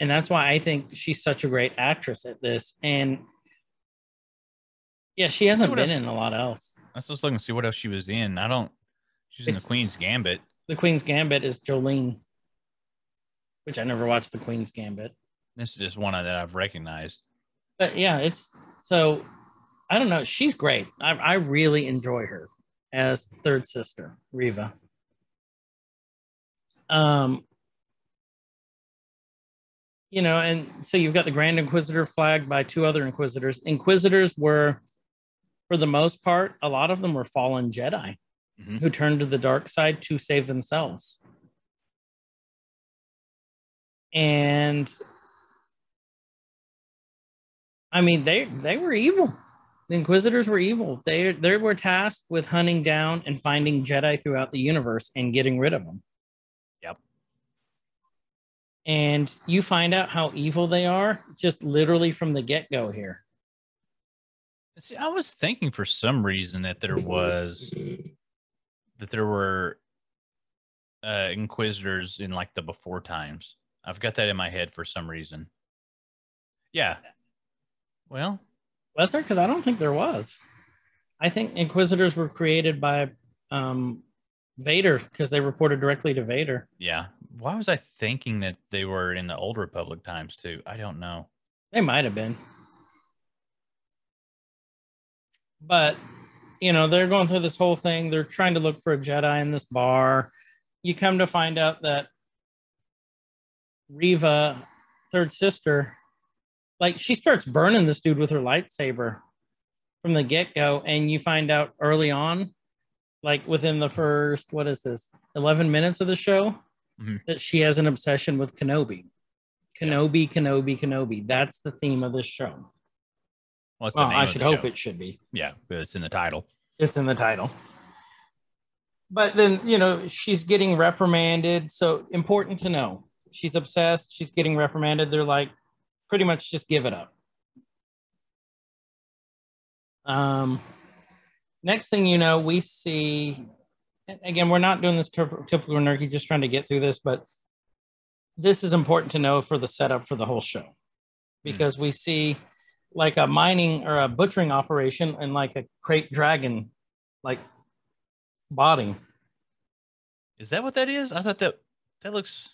And that's why I think she's such a great actress at this. And yeah, she hasn't been else- in a lot else. I was just looking to see what else she was in. I don't. She's in the Queen's Gambit. The Queen's Gambit is Jolene. which I never watched the Queen's Gambit. This is just one that I've recognized. But yeah, it's so I don't know. She's great. I, I really enjoy her as third sister, Reva. Um, you know, and so you've got the Grand Inquisitor flagged by two other Inquisitors. Inquisitors were, for the most part, a lot of them were fallen Jedi Mhm. who turned to the dark side to save themselves. And I mean, they they were evil. The Inquisitors were evil. They they were tasked with hunting down and finding Jedi throughout the universe and getting rid of them. And you find out how evil they are just literally from the get go here. See, I was thinking for some reason that there was that there were uh inquisitors in like the before times. I've got that in my head for some reason. Yeah. Well, Was there? Because I don't think there was. I think Inquisitors were created by um, Vader because they reported directly to Vader. yeah. Why was I thinking that they were in the old Republic times too? I don't know. They might have been. But, you know, they're going through this whole thing. They're trying to look for a Jedi in this bar. You come to find out that Reva, third sister, like she starts burning this dude with her lightsaber from the get go. And you find out early on, like within the first, what is this, 11 minutes of the show, Mhm. that she has an obsession with Kenobi. Kenobi, Kenobi, Kenobi. That's the theme of this show. The Well, I should hope show? it should be. Yeah, it's in the title. It's in the title. But then, you know, she's getting reprimanded. So important to know. She's obsessed. She's getting reprimanded. They're like, pretty much just give it up. Um, next thing you know, we see, again, we're not doing this typical nerdy, just trying to get through this, but this is important to know for the setup for the whole show hmm. because we see like a mining or a butchering operation and like a krayt dragon like body. Is that what that is? I thought that that looks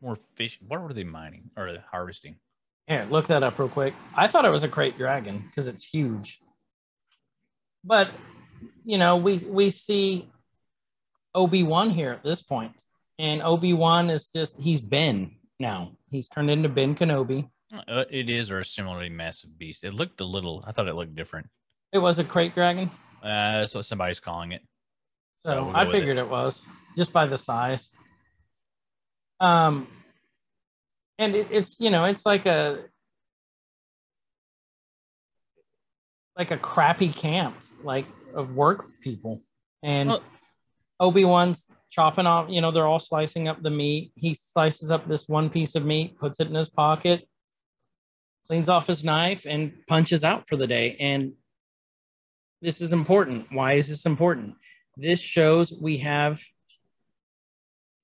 more fish. What were they mining or harvesting? Here, look that up real quick. I thought it was a krayt dragon because it's huge. But you know, we we see Obi-Wan here at this. And Obi-Wan is just he's Ben now. He's turned into Ben Kenobi. Uh, it is or a similarly massive beast. It looked a little. I thought it looked different. It was a krayt dragon. Uh, that's what somebody's calling it. So So we'll I with it. figured it. was just by the size. Um, and it, it's you know it's like a like a crappy camp like of work people, and Well- Obi Wan's chopping off. You know they're all slicing up the meat. He slices up this one piece of meat, puts it in his pocket, cleans off his knife, and punches out for the day. And this is important. Why is this important? This shows we have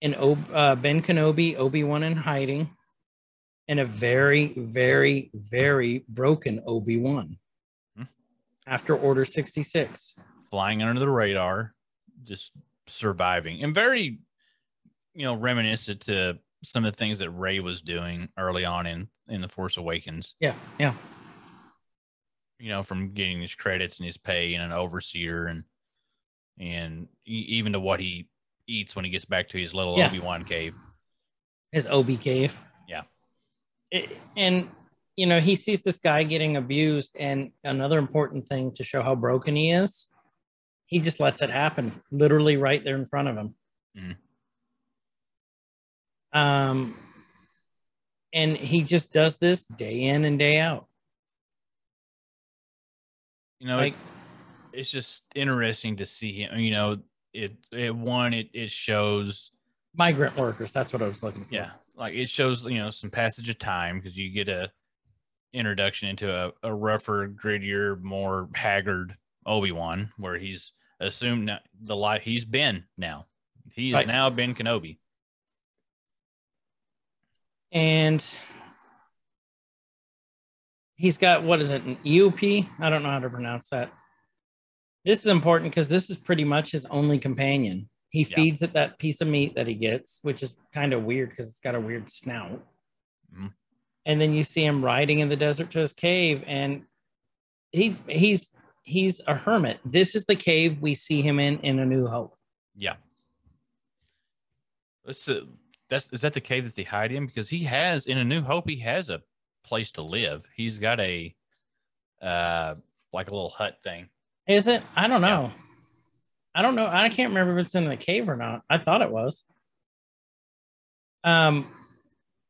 an Ob- uh, Ben Kenobi, Obi Wan in hiding, and a very, very, very broken Obi Wan. After Order 66. Flying under the radar, just surviving, and very, you know, reminiscent to some of the things that Rey was doing early on in in the Force Awakens. Yeah, yeah. you know, from getting his credits and his pay and an overseer and and even to what he eats when he gets back to his little Yeah. Obi Wan cave. His Obi cave. Yeah. It- and, you know, he sees this guy getting abused. And another important thing to show how broken he is, he just lets it happen literally right there in front of him. Mhm. Um, and he just does this day in and day out. You know, Like, it, it's just interesting to see him. You know, it it one it it shows migrant workers. That's what I was looking for. yeah, like it shows you know some passage of time because you get a introduction into a, a rougher, grittier, more haggard Obi Wan, where he's assumed the life he's been now. He is Right. now Ben Kenobi. And he's got what is it, an eopie? I don't know how to pronounce that. This is important because this is pretty much his only companion. He Yeah. feeds it that piece of meat that he gets, which is kind of weird because it's got a weird snout. Mhm. And then you see him riding in the desert to his cave, and he he's he's a hermit. This is the cave we see him in in A New Hope. Yeah. That's uh, that's is that the cave that they hide in? Because he has in a New Hope, he has a place to live. He's got a uh like a little hut thing. Is it? I don't Yeah. know. I don't know. I can't remember if it's in the cave or not. I thought it was. Um,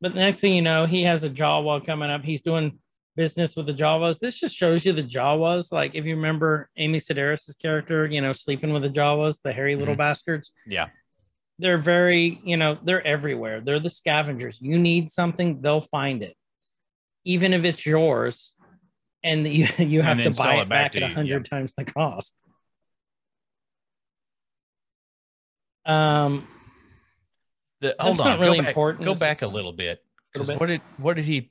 but the next thing you know, he has a Jawa coming up. He's doing business with the Jawas. This just shows you the Jawas. Like if you remember Amy Sedaris' character, you know, sleeping with the Jawas, the hairy little bastards. Yeah. They're very, you know, they're everywhere. They're the scavengers. You need something, they'll find it, even if it's yours, and [laughs] you you have to buy it it back back, at a you, hundred times the cost. Um, The, hold That's on, not really go back, important. Go back a little bit. Little 'Cause bit. What did what did he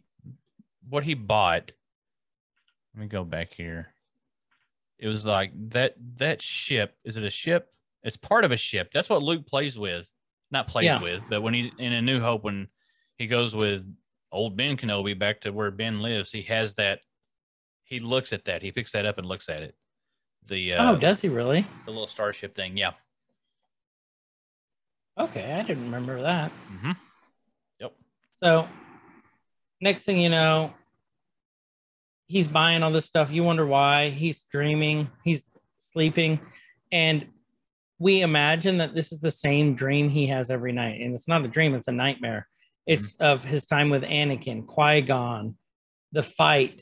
what he bought? Let me go back here. It was like that that ship. Is it a ship? It's part of a ship. That's what Luke plays with. Not plays Yeah. with, but when he in a New Hope, when he goes with old Ben Kenobi back to where Ben lives, he has that. He looks at that. He picks that up and looks at it. The uh, oh, does he really? the little starship thing. Yeah. Okay, I didn't remember that. hmm Yep. So, next thing you know, he's buying all this stuff. You wonder why. He's dreaming, he's sleeping, and we imagine that this is the same dream he has every night. And it's not a dream, it's a nightmare. It's of his time with Anakin, Qui Gon, the fight,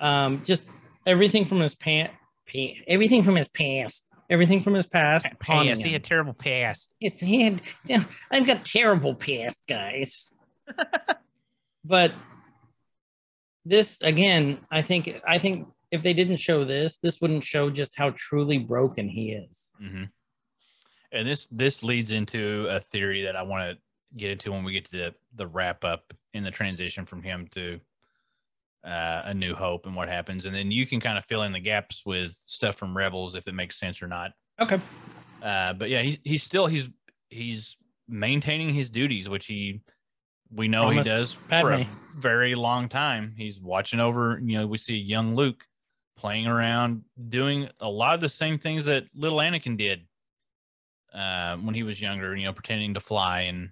um, just everything from his pant, pa- everything from his past, everything from his past. haunting him. terrible past. His hand. yeah, I've got terrible past, guys. [laughs] but this again, I think I think if they didn't show this, this wouldn't show just how truly broken he is. hmm And this this leads into a theory that I want to get into when we get to the the wrap up in the transition from him to uh, a New Hope and what happens, and then you can kind of fill in the gaps with stuff from Rebels if it makes sense or not. Okay. Uh, but yeah, he's he's still he's he's maintaining his duties, which he we know Promised he does for a very long time. He's watching over. You know, we see young Luke playing around, doing a lot of the same things that little Anakin did uh, when he was younger. You know, pretending to fly and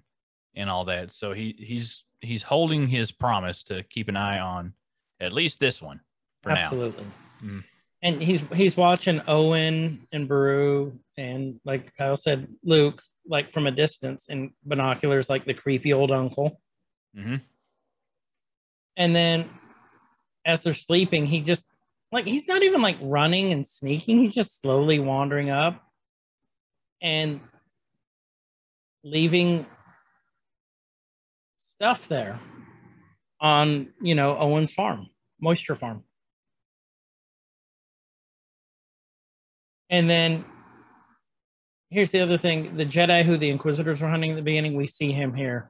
and all that. So he he's he's holding his promise to keep an eye on at least this one for now. Absolutely. Mhm. And he's he's watching Owen and Beru and like Kyle said, Luke, like from a distance in binoculars, like the creepy old uncle. hmm And then as they're sleeping, he just like he's not even like running and sneaking, he's just slowly wandering up and leaving stuff there on you know Owen's farm, moisture farm. And then here's the other thing the Jedi who the Inquisitors were hunting in the beginning, we see him here.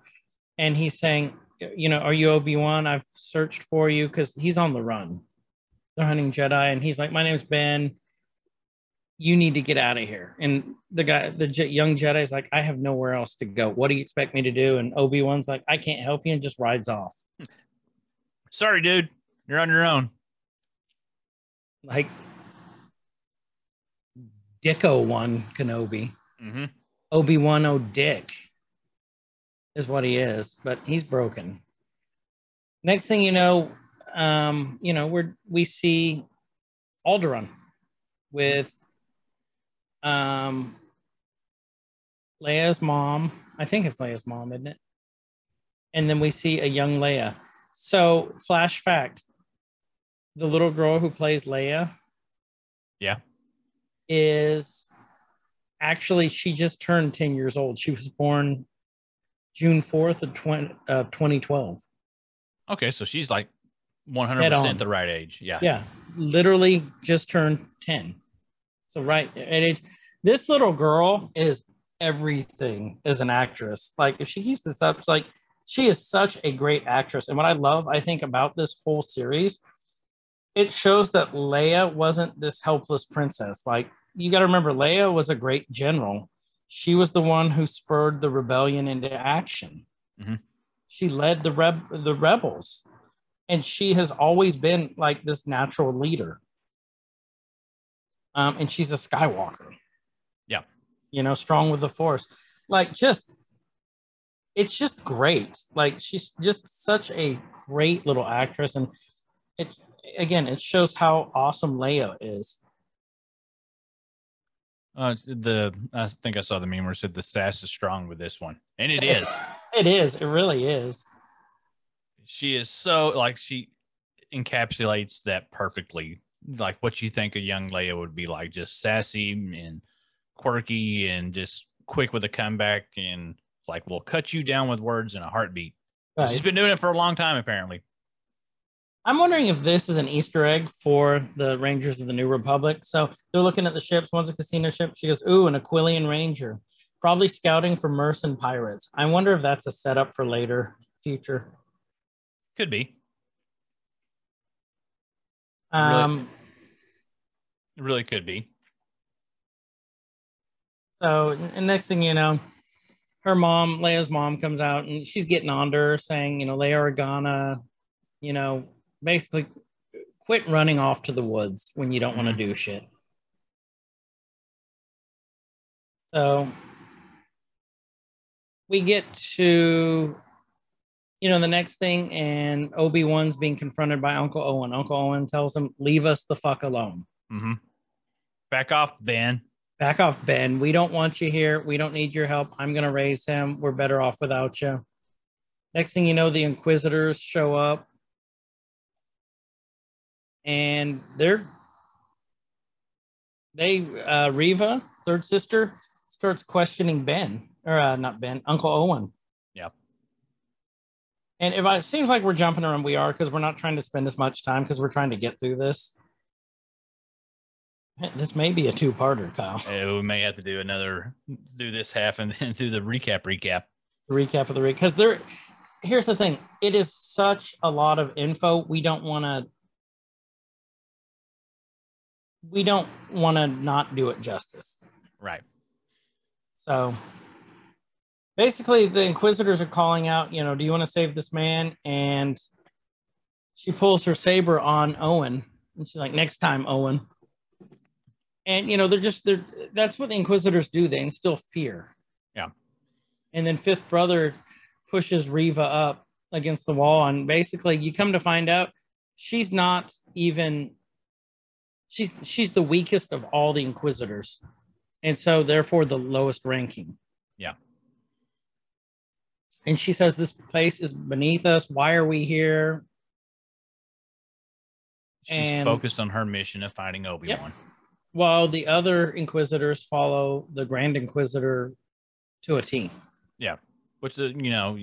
And he's saying, you know, are you Obi Wan? I've searched for you because he's on the run. They're hunting Jedi, and he's like, my name's Ben. You need to get out of here. And the guy, the young is like, I have nowhere else to go. What do you expect me to do? And Obi Wan's like, I can't help you, and just rides off. Sorry, dude, you're on your own. Like, Dicko one Kenobi. hmm Obi Wan O Dick is what he is, but he's broken. Next thing you know, um, you know, we're we see Alderaan with um Leia's mom. I think it's Leia's mom, isn't it? And then we see a young Leia. So, flash fact: the little girl who plays Leia, Yeah. is actually she just turned 10 years old. She was born June 4th of 20, of 2012. Okay, so she's like 100% the right age. Yeah. Yeah, literally just turned 10. So right age this little girl is everything as an actress. Like if she keeps this up, it's like she is such a great actress. And what I love, I think, about this whole series, it shows that Leia wasn't this helpless princess. Like you got to remember, Leia was a great general. She was the one who spurred the rebellion into action. Mhm. She led the reb the rebels, and she has always been like this natural leader. Um, and she's a Skywalker. Yeah. you know, strong with the Force. Like, just it's just great. Like, she's just such a great little actress, and it again, it shows how awesome Leia is. Uh, the I think I saw the meme where it said the sass is strong with this one, and it is. [laughs] It is. It really is. she is so like she encapsulates that perfectly, like what you think a young Leia would be like, just sassy and quirky and just quick with a comeback and like we'll cut you down with words in a heartbeat. She's Right. been doing it for a long time, apparently. I'm wondering if this is an Easter egg for the Rangers of the New Republic. So they're looking at the ships. One's a casino ship. She goes, "Ooh, an Aquilaean Ranger, probably scouting for mercen pirates." I wonder if that's a setup for later future. Could be. Um, It really could be. So, and next thing you know, her mom, Leia's mom, comes out and she's getting on to her, saying, you know, Leia Organa, you know, basically quit running off to the woods when you don't want to do shit. So we get to, you know, the next thing, and Obi Wan's being confronted by Uncle Owen. Uncle Owen tells him, "Leave us the fuck alone." Mm-hmm. Back off, Ben. Back off, Ben. We don't want you here. We don't need your help. I'm going to raise him. We're better off without you. Next thing you know, the Inquisitors show up. And they're, they, uh, Reva, third sister, starts questioning Ben, or uh, not Ben, Uncle Owen. Yeah. And if I, it seems like we're jumping around, we are because we're not trying to spend as much time because we're trying to get through this. This may be a two-parter, Kyle. Uh, we may have to do another, do this half and then [laughs] do the recap. Recap. the recap of the week because there here's the thing it is such a lot of info we don't want to we don't want to not do it justice Right. so basically the inquisitors are calling out you know do you want to save this man and she pulls her saber on owen and she's like next time owen and you know they're just they're that's what the inquisitors do they instill fear Yeah. and then fifth brother pushes reva up against the wall and basically you come to find out she's not even she's she's the weakest of all the inquisitors and so therefore the lowest ranking Yeah. and she says this place is beneath us why are we here She's And- focused on her mission of finding Obi Wan. Yep. While the other inquisitors follow the grand inquisitor to a team yeah which uh, you know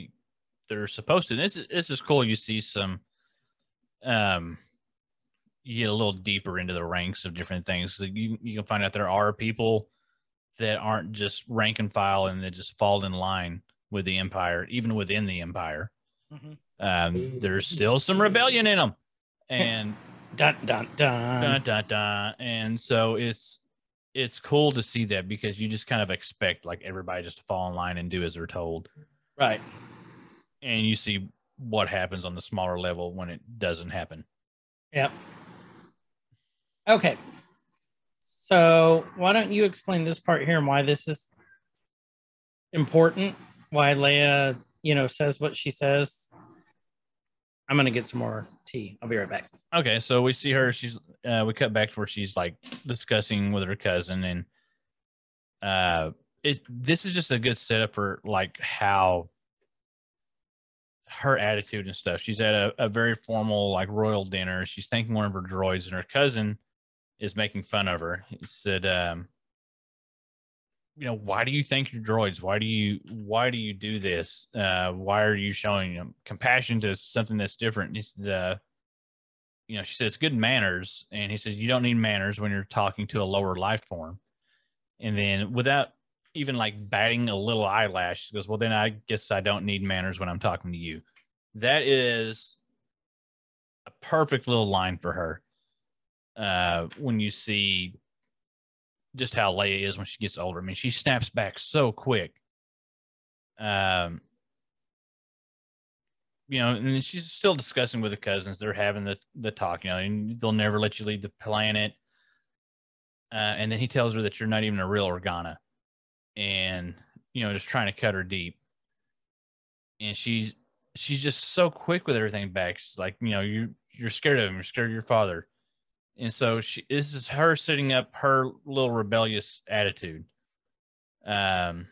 they're supposed to. This is this is cool. You see some, um, you get a little deeper into the ranks of different things. So you you can find out there are people that aren't just rank and file and that just fall in line with the empire, even within the empire. Mhm. Um, there's still some rebellion in them, [laughs] and Dun dun dun. dun, dun, dun. and so it's it's cool to see that because you just kind of expect like everybody just to fall in line and do as they're told Right. and you see what happens on the smaller level when it doesn't happen. Yep. Okay. So why don't you explain this part here and why this is important? Why Leia, you know, says what she says. I'm gonna get some more tea. I'll be right back. Okay, so we see her. She's uh, we cut back to where she's like discussing with her cousin, and uh, it this is just a good setup for like how her attitude and stuff. She's at a, a very formal like royal dinner. She's thanking one of her droids, and her cousin is making fun of her. He said, um, "You know, why do you thank your droids? Why do you why do you do this? Uh, why are you showing them compassion to something that's different?" He said, uh, "You know," she says, "Good manners," and he says, "You don't need manners when you're talking to a lower life form." And then, without even like batting a little eyelash, she goes, "Well, then I guess I don't need manners when I'm talking to you." That is a perfect little line for her. Uh, when you see just how Leia is when she gets older. I mean, she snaps back so quick. Um, you know, and she's still discussing with the cousins. They're having the the talk, you know, they'll never let you leave the planet. Uh, and then he tells her that you're not even a real Organa, and you know, just trying to cut her deep. And she's she's just so quick with everything back. She's like, you know, you you're scared of him. You're scared of your father. And so she this is her setting up her little rebellious attitude. Um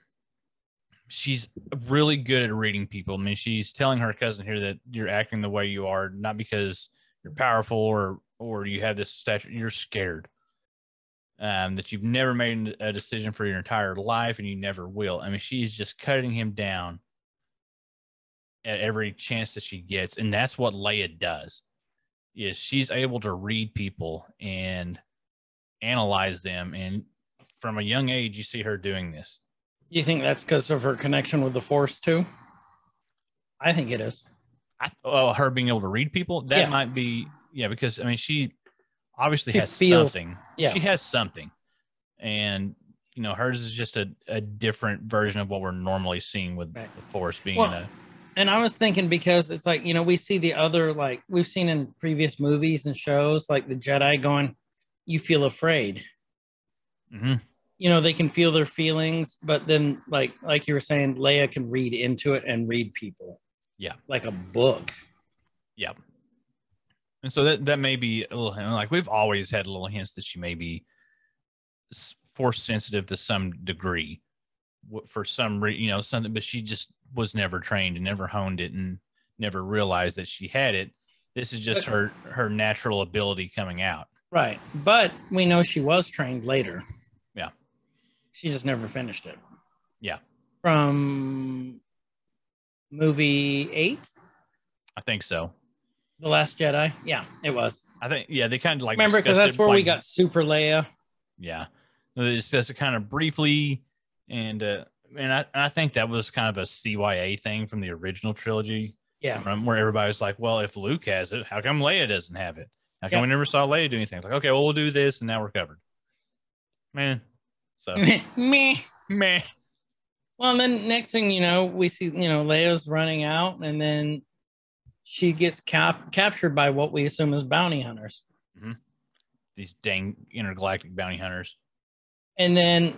she's really good at reading people. I mean, she's telling her cousin here that you're acting the way you are, not because you're powerful or or you have this stature, you're scared. Um, that you've never made a decision for your entire life and you never will. I mean, she's just cutting him down at every chance that she gets, and that's what Leia does. Is she's able to read people and analyze them, and from a young age, you see her doing this. You think that's because of her connection with the Force too? I think it is. I th- oh, her being able to read people that Yeah. might be yeah because I mean she obviously She has feels- something. yeah. she has something, and you know hers is just a, a different version of what we're normally seeing with Right. the Force being Well, a And I was thinking because it's like, you know, we see the other, like we've seen in previous movies and shows, like the Jedi going, you feel afraid. Mhm. You know, they can feel their feelings, but then, like, like you were saying, Leia can read into it and read people. Yeah. Like a book. Yep. And so that that may be a little hint. Like we've always had little hints that she may be force sensitive to some degree, for some reason, you know something. But she just was never trained and never honed it and never realized that she had it. This is just her her natural ability coming out. Right. But we know she was trained later. Yeah. She just never finished it. Yeah. From movie eight, I think so. The Last Jedi. Yeah, it was. I think yeah they kind of like Remember, because that's where we got Super Leia. Yeah, they discussed it kind of briefly, and uh, and I and I think that was kind of a CYA thing from the original trilogy. Yeah. from where everybody was like, "Well, if Luke has it, how come Leia doesn't have it? How come Yeah. we never saw Leia do anything?" It's like, okay, well, we'll do this, and now we're covered. Man, so [laughs] Meh. meh. Well, and then next thing you know, we see you know Leia's running out, and then she gets cap- captured by what we assume is bounty hunters, mm-hmm. These dang intergalactic bounty hunters. and then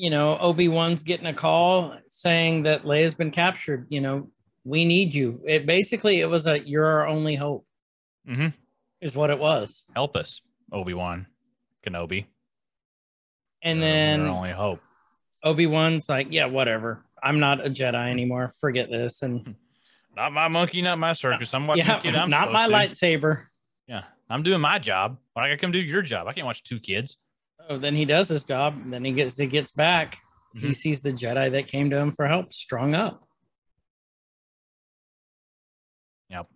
you know Obi Wan's getting a call saying that Leia's been captured. You know, we need you. It basically it was a you're our only hope hmm is what it was, Help us, Obi Wan, Kenobi. and You're- then only hope. Obi Wan's like, yeah, whatever. I'm not a Jedi anymore. Forget this. And [laughs] Not my monkey, not my circus. I'm watching yeah. I'm not my to. lightsaber. Yeah, I'm doing my job. But I gotta come do your job. I can't watch two kids. Oh, then he does his job. Then he gets he gets back. He Mhm. sees the Jedi that came to him for help strung up. Yep.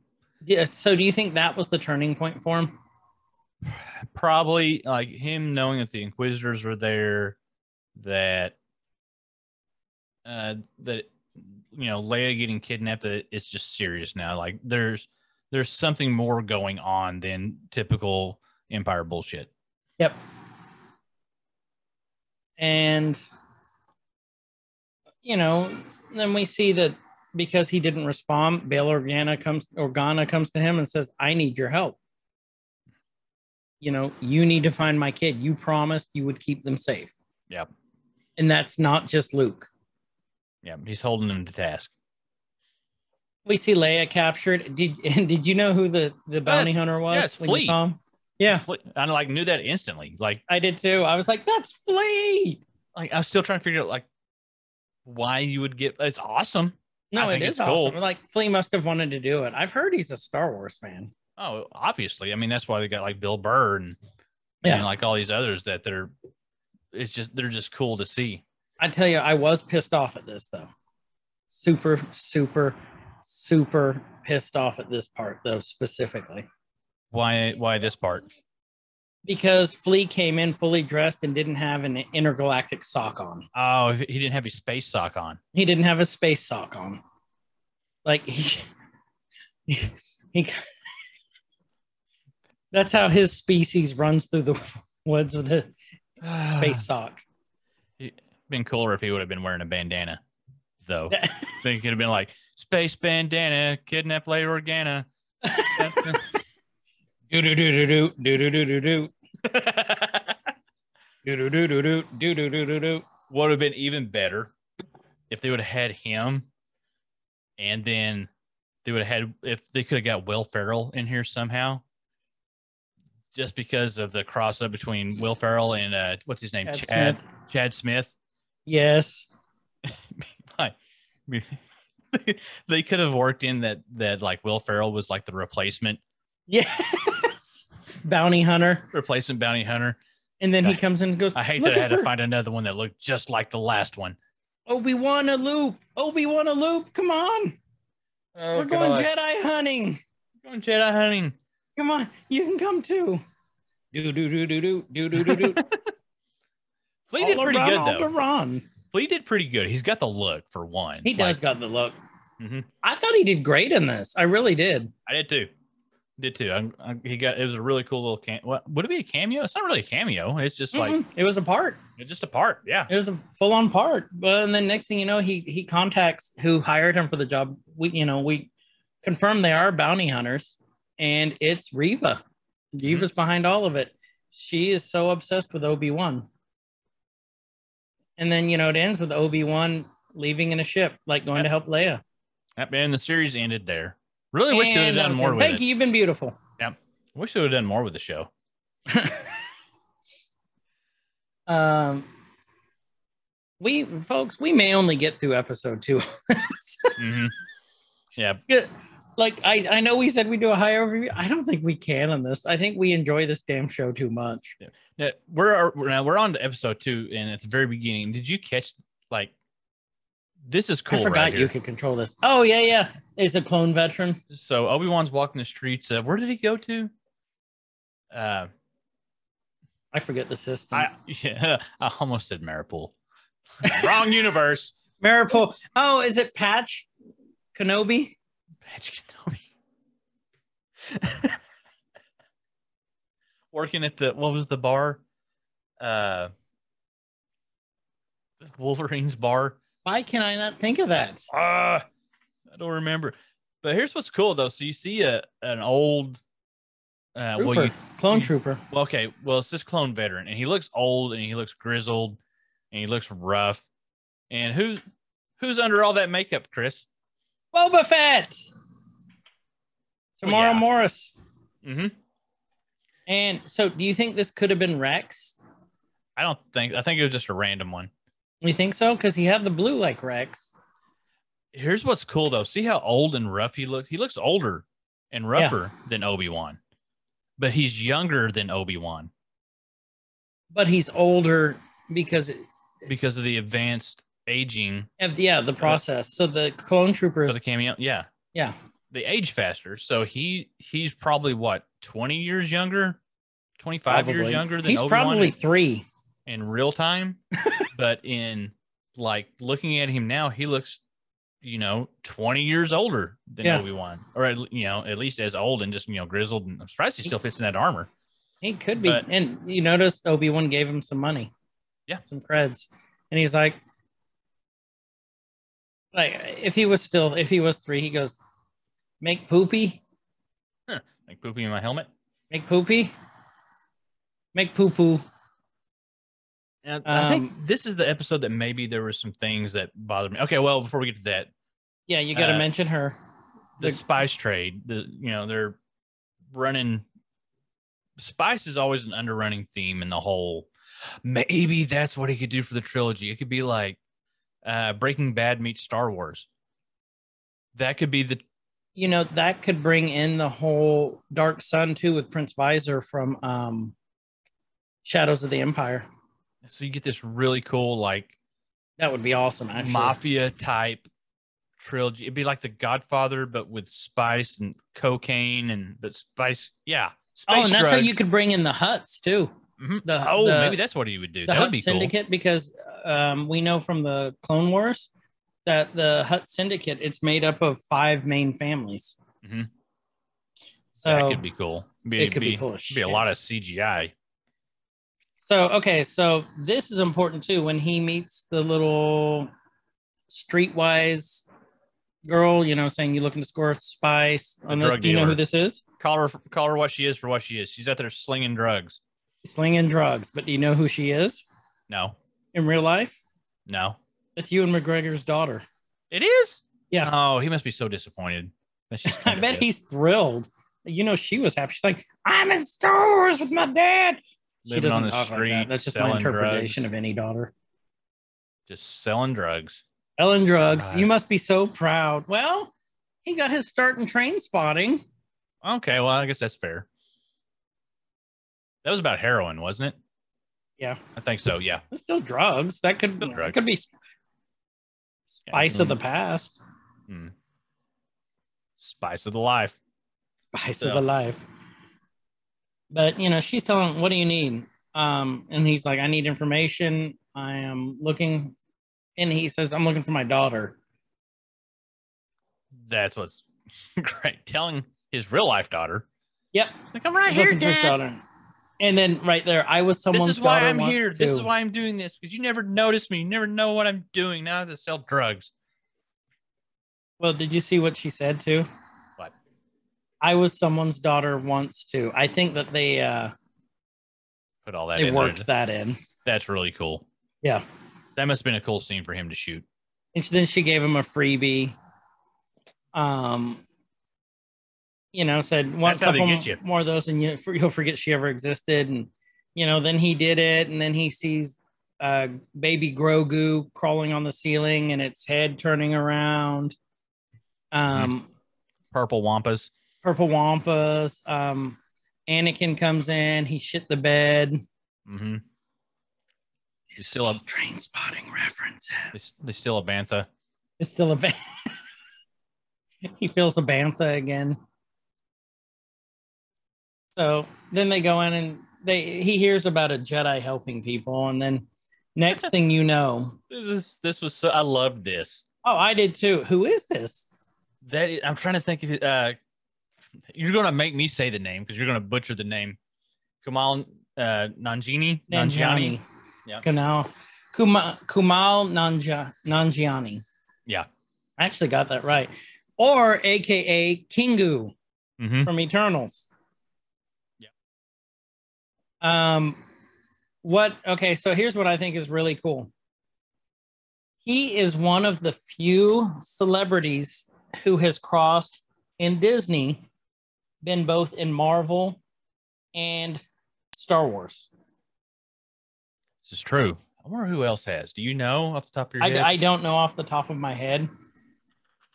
Yeah. So do you think that was the turning point for him? probably like him knowing that the inquisitors were there that uh that you know leia getting kidnapped it's just serious now like there's there's something more going on than typical empire bullshit Yep. And you know, then we see that because he didn't respond, Bail Organa comes Organa comes to him and says, I need your help. You know, you need to find my kid. You promised you would keep them safe. Yep. And that's not just Luke. yeah he's holding them to task We see Leia captured. Did [laughs] and did you know who the, the bounty it's- hunter was it's when you saw him? Yeah, i like knew that instantly like I did too. I was like, that's Flea. like i was still trying to figure out like why you would get it's awesome No, it is it's cool. awesome. Like Flea must have wanted to do it. I've heard he's a Star Wars fan. Oh, obviously. I mean, that's why they got like Bill Burr and, Yeah. and like all these others that they're it's just they're just cool to see. I tell you, I was pissed off at this though. Super, super, super pissed off at this part though, specifically. Why why this part? Because Flea came in fully dressed and didn't have an intergalactic sock on. Oh, he didn't have his space sock on. He didn't have a space sock on. Like he, he that's how his species runs through the woods with a space [sighs] sock. Been cooler if he would have been wearing a bandana, though. [laughs] then he could have been like space bandana, kidnap Leia Organa. [laughs] do do do do do do do do do do do do do do do do do do do do. would have been even better if they would have had him and then they would have had if they could have got Will Ferrell in here somehow. Just because of the cross up between Will Ferrell and uh what's his name? Chad Chad Smith. Chad Smith. Yes. Like, they could have worked in that that like Will Ferrell was like the replacement Yes. Bounty hunter. replacement bounty hunter. And then he comes in and goes, I hate that I "Looking had to find another one that looked just like the last one. Obi-Wan a loop. Obi-Wan a loop. Come on. Oh, We're going Jedi hunting. We're going Jedi hunting. Come on. You can come too. Do do do do do do do do do. [laughs] Flea did pretty good though. Alderaan. Flea did pretty good. He's got the look for one. He does Like, got the look. Mhm. I thought he did great in this. I really did. I did too. Did too. I, I, he got it was a really cool little cam. What would it be a cameo? It's not really a cameo. It's just like Mm-mm. it was a part. it's just a part. Yeah. It was a full on part. But and then next thing you know, he he contacts who hired him for the job. We you know we confirm they are bounty hunters, and it's Reva. Mm-hmm. Reva's behind all of it. She is so obsessed with Obi Wan. And then you know it ends with Obi Wan leaving in a ship, like going Yep. to help Leia. Yep, And the series ended there. Really wish they would have done more it. with Thank it. you. You've been beautiful. Yeah. Wish they would have done more with the show. [laughs] um, we folks, we may only get through episode two. [laughs] hmm Yeah. Like I, I know we said we do a high overview. I don't think we can on this. I think we enjoy this damn show too much. Yeah, we're we're- now we're on to episode two, and at the very beginning, did you catch like this is cool? I forgot right you here. could control this. Oh yeah, yeah. Is a clone veteran. So Obi Wan's walking the streets. Uh, where did he go to? Uh, I forget the system. I yeah, [laughs] I almost said Maripol. [laughs] Wrong universe. Maripol. Oh, is it Patch Kenobi? Patch Kenobi. [laughs] Working at the what was the bar? Uh, Wolverine's bar. Why can I not think of that? Ah, I don't remember. But here's what's cool though. So you see a an old. Uh, well, you clone you- trooper. well, okay. Well, it's this clone veteran, and he looks old, and he looks grizzled, and he looks rough. And who's who's under all that makeup, Chris? Boba Fett. Tamara yeah. Morris. Mm-hmm. And so, do you think this could have been Rex? I don't think. I think it was just a random one. You think so? Because he had the blue like Rex. Here's what's cool though. See how old and rough he looks. He looks older and rougher than Obi Wan, but he's younger than Obi Wan But he's older because because of the advanced aging yeah the process. So the clone troopers. the cameo. Yeah, yeah. they age faster. So he he's probably what twenty years younger, twenty five years younger than He's Obi Wan probably three. In real time, [laughs] but in like looking at him now, he looks, you know, twenty years older than Yeah. Obi Wan, or at, you know, at least as old and just you know grizzled. And I'm surprised he still fits in that armor. He could be. But- and you notice Obi Wan gave him some money. Yeah. Some creds. And he's like, like if he was still, if he was three, he goes, make poopy, Make poopy in my helmet. make poopy, make poo poo. And I think Um, this is the episode that maybe there were some things that bothered me. Okay, well, before we get to that, Yeah, you got to Uh, mention her. the The- spice trade, the you know, they're running spice is always an underrunning theme in the whole maybe that's what he could do for the trilogy. It could be like uh Breaking Bad meets Star Wars. That could be the You know, that could bring in the whole Dark Sun too with Prince Xizor from um, Shadows of the Empire. So you get this really cool like That would be awesome, actually. mafia type trilogy. It'd be like the Godfather, but with spice and cocaine and but spice. Yeah. Space oh, and that's how you could bring in the Hutts too. Mhm. The, oh, the- maybe that's what he would do. the That Hutt would be Syndicate because um, we know from the Clone Wars that the Hutt Syndicate it's made up of five main families. Mhm. So cool. That could be cool. Be, it could be, be, cool be a lot of CGI. So okay, so this is important too. When he meets the little streetwise girl, you know, saying you looking to score spice on this. Do you know who this is? Call her, call her what she is for what she is. She's out there slinging drugs. Slinging drugs, but do you know who she is No, in real life? no, That's Ewan McGregor's daughter. it is. Yeah. Oh, he must be so disappointed. That she's [laughs] I bet he's thrilled. You know, she was happy. She's like, I'm in Star Wars with my dad. She Living on doesn't the talk like that. That's just my interpretation drugs. of any daughter. just selling drugs. Ellen Drugs, Right. you must be so proud. Well, he got his start in Trainspotting. Okay, well, I guess that's fair. That was about heroin, wasn't it? Yeah. I think so. Yeah. It's still drugs. That could drugs. could be sp- spice of Mm. the past, Hmm. Spice of the life. spice So- of the life. But you know, she's telling, "What do you need?" Um, and he's like, "I need information. I am looking," and he says, "I'm looking for my daughter." That's what's [laughs] great. Telling his real life daughter, Yep, like I'm right here, Dad. daughter. And then right there, I was someone's. This is why I'm here. This is why I'm doing this because you never notice me. You never know what I'm doing. Now I have to sell drugs. Well, did you see what she said too? I was someone's daughter once too. I think that they uh Put all that they in worked there. that in. That's really cool. Yeah. That must have been a cool scene for him to shoot. And then she gave him a freebie. Um, you know, said one couple get you. more of those, and you, you'll forget she ever existed. And you know, then he did it, and then he sees uh, baby Grogu crawling on the ceiling, and its head turning around. Um, Purple Wampas. Purple wampas. Um, Anakin comes in, he shit the bed. Mm-hmm. It's still a- Trainspotting references. they still a bantha. It's still a ban- [laughs] he feels a bantha again. So then they go in and they he hears about a Jedi helping people, and then next [laughs] thing you know, This is this was so I loved this. oh, I did too. Who is this? That is, I'm trying to think of. Uh, you're gonna make me say the name because you're gonna butcher the name. Kumal uh, Nanjini. Nanjiani. Yeah. Kunal. Kuma, Kumal Nanja, Nanjiani. Yeah. I actually got that right. Or AKA Kingu. Mm-hmm. from Eternals. Yeah. Um, what? Okay, so here's what I think is really cool. He is one of the few celebrities who has crossed in Disney, been both in Marvel and Star Wars. This is true. I wonder who else has. Do you know off the top of your I, head? I don't know off the top of my head,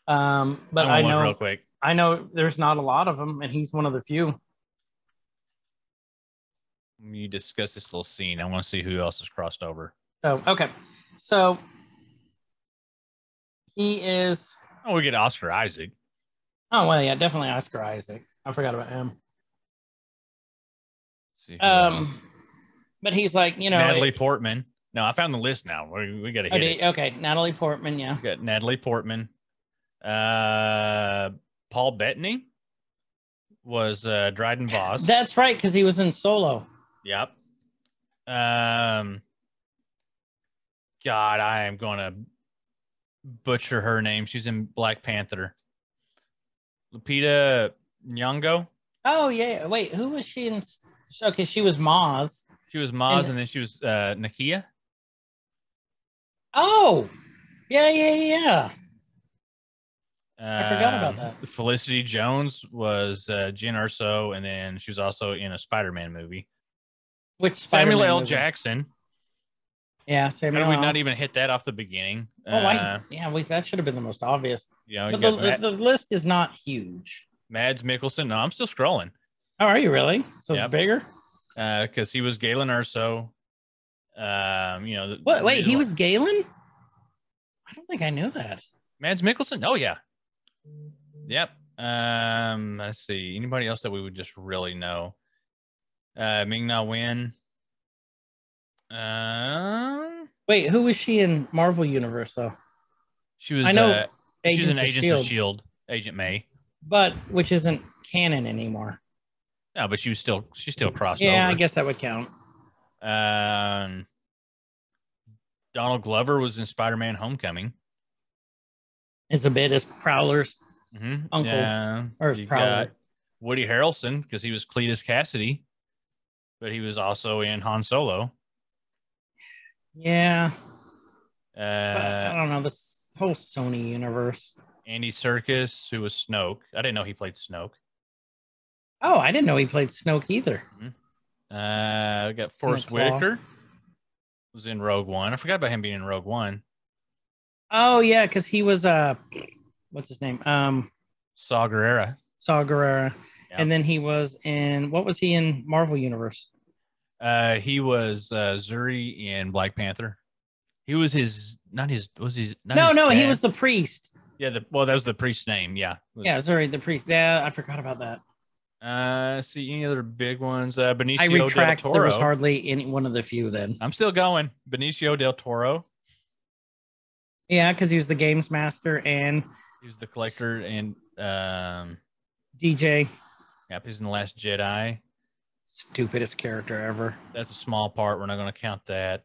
um, but I'm I know real quick. I know there's not a lot of them, and he's one of the few. You discuss this little scene. I want to see who else has crossed over. Oh, okay, so he is. Oh, we get Oscar Isaac. Oh well, yeah, definitely Oscar Isaac. I forgot about him. Let's see who. Um, but he's like, you know, Natalie Portman. No, I found the list now. We, we got to oh, hit did- it. okay, Natalie Portman, yeah. We got Natalie Portman. Uh, Paul Bettany was uh, Dryden Voss. That's right, because he was in Solo. Yep. Um. God, I am gonna butcher her name. She's in Black Panther. Lupita Nyong'o. Oh yeah, wait, who was she in? Okay, she was Maz. She was Maz, And- and, then she was uh, Nakia. Oh, yeah, yeah, yeah. I forgot about that. Um, Felicity Jones was uh, Jyn Erso, and then she was also in a Spider-Man movie. Which Samuel Spider-Man L. movie? Jackson. Yeah, How Samuel. did we not even hit that off the beginning? Oh, I, Uh, yeah, wait, that should have been the most obvious. you know, you But got the, the list is not huge. Mads Mikkelsen. No, I'm still scrolling. Oh, are you really? So Yep. it's bigger. because he was Galen Erso. Um, you know, the, What? Wait, he was Galen? I don't think I knew that. Mads Mikkelsen. Oh yeah, yep. Um, let's see. Anybody else that we would just really know? Uh, Ming Na Wen. Um, Wait, who was she in Marvel Universe though? she was. I know Uh, she was an Agent of Shield. Agent May. But which isn't canon anymore. No, but she was still. She still crossed Yeah, over. I guess that would count. Um, Donald Glover was in Spider-Man: Homecoming. It's a bit as Prowler's Mm-hmm. Uncle, Yeah. or as Prowler. Woody Harrelson because he was Cletus Kasady, but he was also in Han Solo. Yeah. but I Uh, don't know this whole Sony universe. Andy Serkis, who was Snoke. I didn't know he played Snoke. Oh, I didn't know he played Snoke either. Uh, we got Forest Whitaker was in Rogue One. I forgot about him being in Rogue One. Oh yeah, because he was uh, what's his name? Um, Saw Gerrera. Saw Gerrera, Yeah. and then he was in what was he in Marvel Universe? Uh, he was uh, Zuri in Black Panther. He was his, not his, was his? Not no, his no, he was the priest. Yeah, the well, that was the priest's name. Yeah. Was- Yeah, sorry, the priest. Yeah, I forgot about that. Uh, see any other big ones? Uh, Benicio I retract. del There was hardly any one of the few then. I'm still going. Benicio del Toro. Yeah, because he was the games master and He was the collector and um, DJ. yeah, he's in the Last Jedi. Stupidest character ever. That's a small part. We're not going to count that.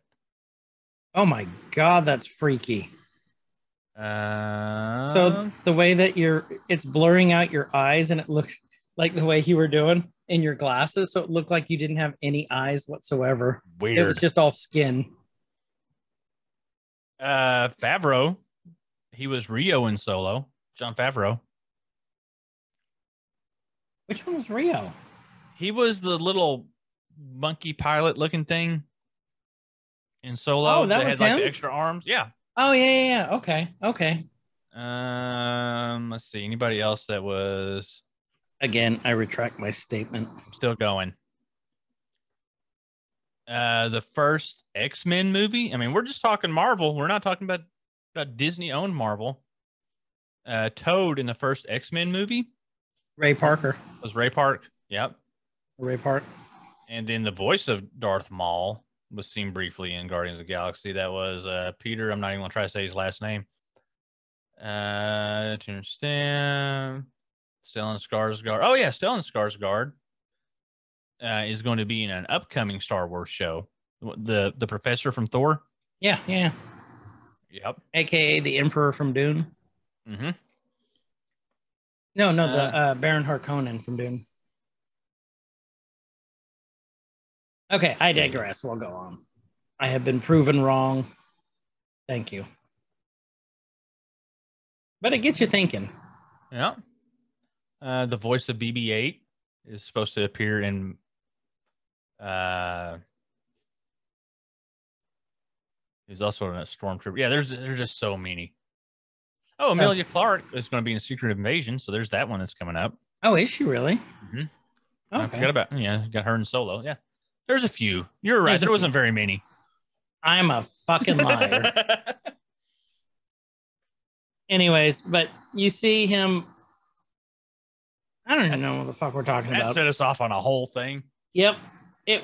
Oh my god, that's freaky. Uh, So the way that you're, it's blurring out your eyes, and it looks like the way you were doing in your glasses. So it looked like you didn't have any eyes whatsoever. weird. It was just all skin. uh, Favreau. He was Rio in Solo. Jon Favreau. Which one was Rio? He was the little monkey pilot looking thing in Solo. Oh, that was had like the him? extra arms. Yeah. Oh yeah, yeah, yeah. Okay, okay. Um, let's see. Anybody else that was Again, I retract my statement. I'm still going. Uh, the first X Men movie. I mean, we're just talking Marvel. We're not talking about about Disney owned Marvel. Uh, Toad in the first X Men movie Ray Parker. was Ray Park. Yep. Ray Park. And then the voice of Darth Maul was seen briefly in Guardians of the Galaxy. That was uh, Peter. I'm not even gonna try to say his last name. Uh, to understand, Stellan Skarsgård. Oh yeah, Stellan Skarsgård uh, is going to be in an upcoming Star Wars show. The the professor from Thor. Yeah, yeah. Yep. AKA the Emperor from Dune. Mm-hmm. No, no, the Uh, uh, Baron Harkonnen from Dune. Okay, I digress. We'll go on. I have been proven wrong. Thank you. But it gets you thinking. Yeah. Uh, the voice of BB-8 is supposed to appear in. Uh, he's also in a stormtrooper. Yeah, there's there's just so many. Oh, Emilia Clarke is going to be in Secret Invasion, so there's that one that's coming up. Oh, is she really? Mm-hmm. I forgot about yeah, got her in Solo. Yeah, there's a few. You're right. There's there wasn't very many. I'm a fucking liar. [laughs] Anyways, but you see him. I don't even know what the fuck we're talking that about. set us off on a whole thing. Yep. It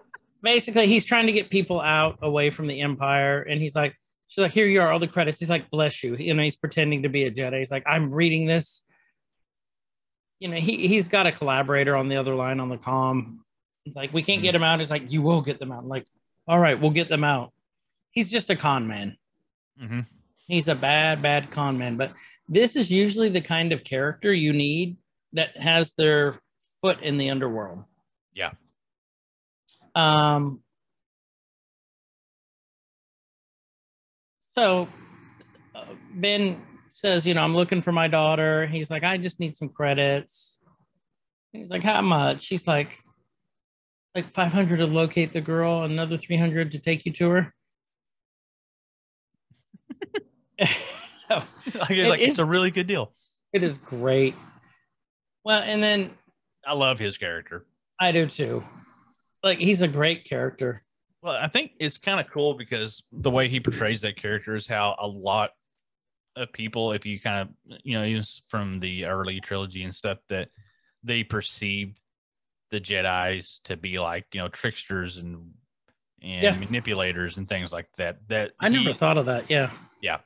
[laughs] basically he's trying to get people out away from the Empire, and he's like, she's like, here you are, all the credits. He's like, bless you. You know, he's pretending to be a Jedi. He's like, I'm reading this. You know, he he's got a collaborator on the other line on the comm. He's like, we can't get him out. He's like, you will get them out. I'm like, all right, we'll get them out. He's just a con man. hmm He's a bad, bad con man. But this is usually the kind of character you need that has their foot in the underworld. Yeah. Um. So uh, Ben says, you know, I'm looking for my daughter. He's like, I just need some credits. He's like, how much? He's like, like 500 to locate the girl, another 300 to take you to her. [laughs] Like, it's, It like, it's a really good deal. It is great. Well, and then I love his character. I do too. Like he's a great character. Well, I think it's kind of cool because the way he portrays that character is how a lot of people, if you kind of, you know, use from the early trilogy and stuff, that they perceived the Jedi's to be like, you know, tricksters and and Yeah. manipulators and things like that. That I never thought of that. Yeah. Yeah.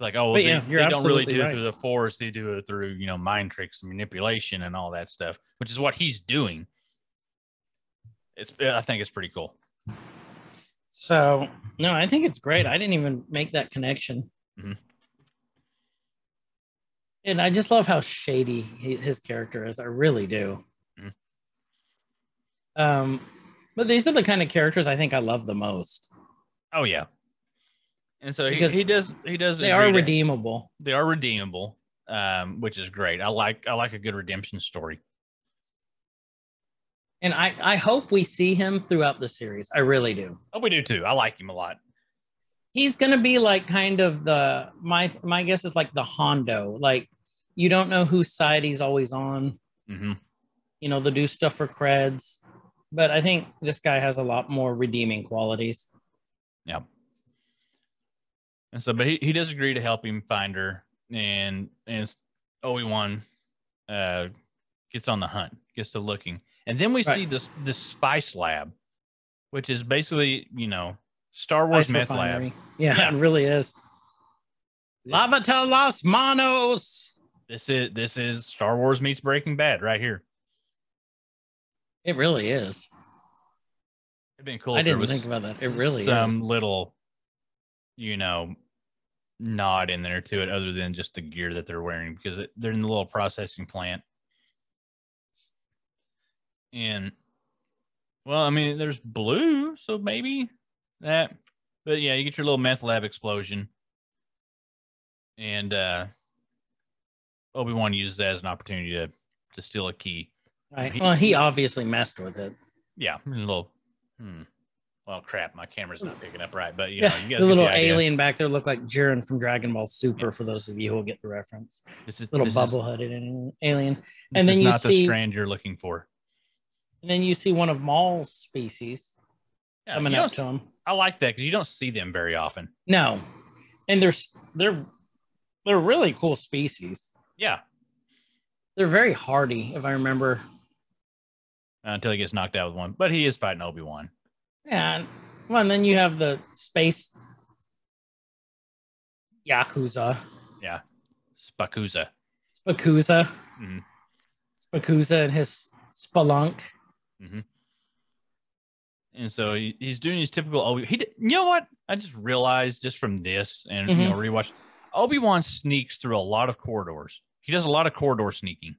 Like, oh, well, they, yeah, they don't really do it through the force; they do it through, you know, mind tricks and manipulation and all that stuff, which is what he's doing. It's I think it's pretty cool. So no, I think it's great. I didn't even make that connection. Mhm. And I just love how shady he, his character is. I really do. Um, but these are the kind of characters I think I love the most. Oh yeah. And so he, Because he does he does They are to- redeemable. they are redeemable, um, which is great. I like I like a good redemption story. And I, I hope we see him throughout the series. I really do. Oh, we do too. I like him a lot. He's gonna be like kind of the my my guess is like the Hondo. Like you don't know whose side he's always on. hmm You know, they'll do stuff for creds. But I think this guy has a lot more redeeming qualities. Yeah. And so, but he, he does agree to help him find her, and and Obi Wan uh, gets on the hunt, gets to looking, and then we Right. see this this spice lab, which is basically you know Star Wars meth lab. Yeah, Yeah. it really is. Lavata Las Manos. This is this is Star Wars meets Breaking Bad right here. It really is. It'd been cool. I if didn't was think about that. It really some is. little, you know, nod in there to it, other than just the gear that they're wearing, because it, they're in the little processing plant. And, well, I mean, there's blue, so maybe that. But yeah, you get your little meth lab explosion, and uh Obi Wan uses that as an opportunity to to steal a key. Right. he- Well, he obviously messed with it. Yeah, a little. Hmm. Well, crap, my camera's not picking up right, but you Yeah, know, you guys the little idea. alien back there looked like Jiren from Dragon Ball Super. For those of you who will get the reference, This is little bubble headed alien. And this then is you not the strand you're looking for. And then you see one of Maul's species Yeah, coming up to him. I like that because you don't see them very often. No, and they're they're they're really cool species. Yeah, They're very hardy, if I remember. Until he gets knocked out with one, but he is fighting Obi Wan. And well, and then you have the space Yakuza, Yeah. Spakuza. Spakuza, Mhm. Spakuza, and his Spelunk. And so he, he's doing his typical Obi. He, did- you know what? I just realized just from this and you Mhm. know rewatch. Obi Wan sneaks through a lot of corridors. He does a lot of corridor sneaking.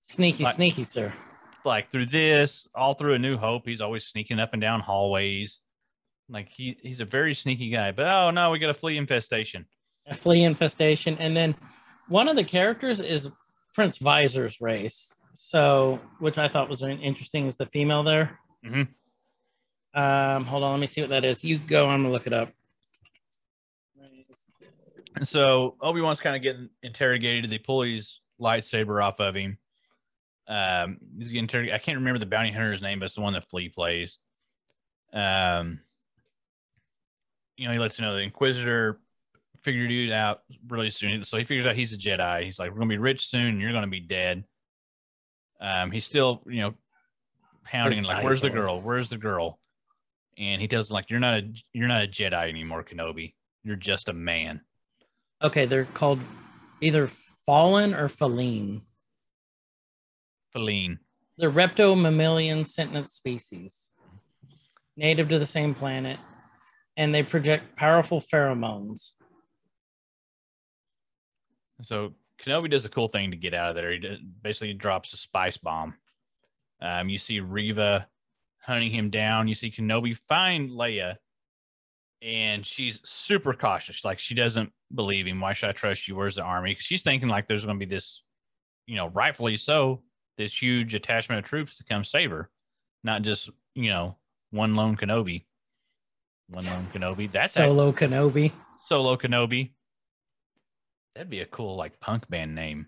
Sneaky, Like- sneaky, sir. Like through this, all through A New Hope, he's always sneaking up and down hallways. Like he he's a very sneaky guy. But oh no, we got a flea infestation. A flea infestation. And then one of the characters is Prince Xizor's race. So, which I thought was interesting, is the female there. Mhm. Um, hold on, let me see what that is. You go I'm gonna look it up. So Obi Wan's kind of getting interrogated. They pull his lightsaber off of him. Um, he's getting turned. I can't remember the bounty hunter's name, but it's the one that Flea plays. Um, you know, he lets you know the Inquisitor figured it out really soon. So he figures out he's a Jedi. He's like, "We're gonna be rich soon, and you're gonna be dead." Um, he's still, you know, hounding him, like, "Where's the girl? Where's the girl?" And he tells him, like, "You're not a you're not a Jedi anymore, Kenobi. You're just a man." Okay, they're called either Fallen or Feline. Feline. They're repto-mammalian sentient species, native to the same planet, and they project powerful pheromones. So Kenobi does a cool thing to get out of there. He basically drops a spice bomb. Um, you see Reva hunting him down. You see Kenobi find Leia, and she's super cautious. Like she doesn't believe him. Why should I trust you? Where's the army? she's thinking like there's going to be this, you know, rightfully so, this huge attachment of troops to come save her, not just you know one lone Kenobi. One lone Kenobi. That's act- Solo Kenobi. Solo Kenobi. That'd be a cool like punk band name.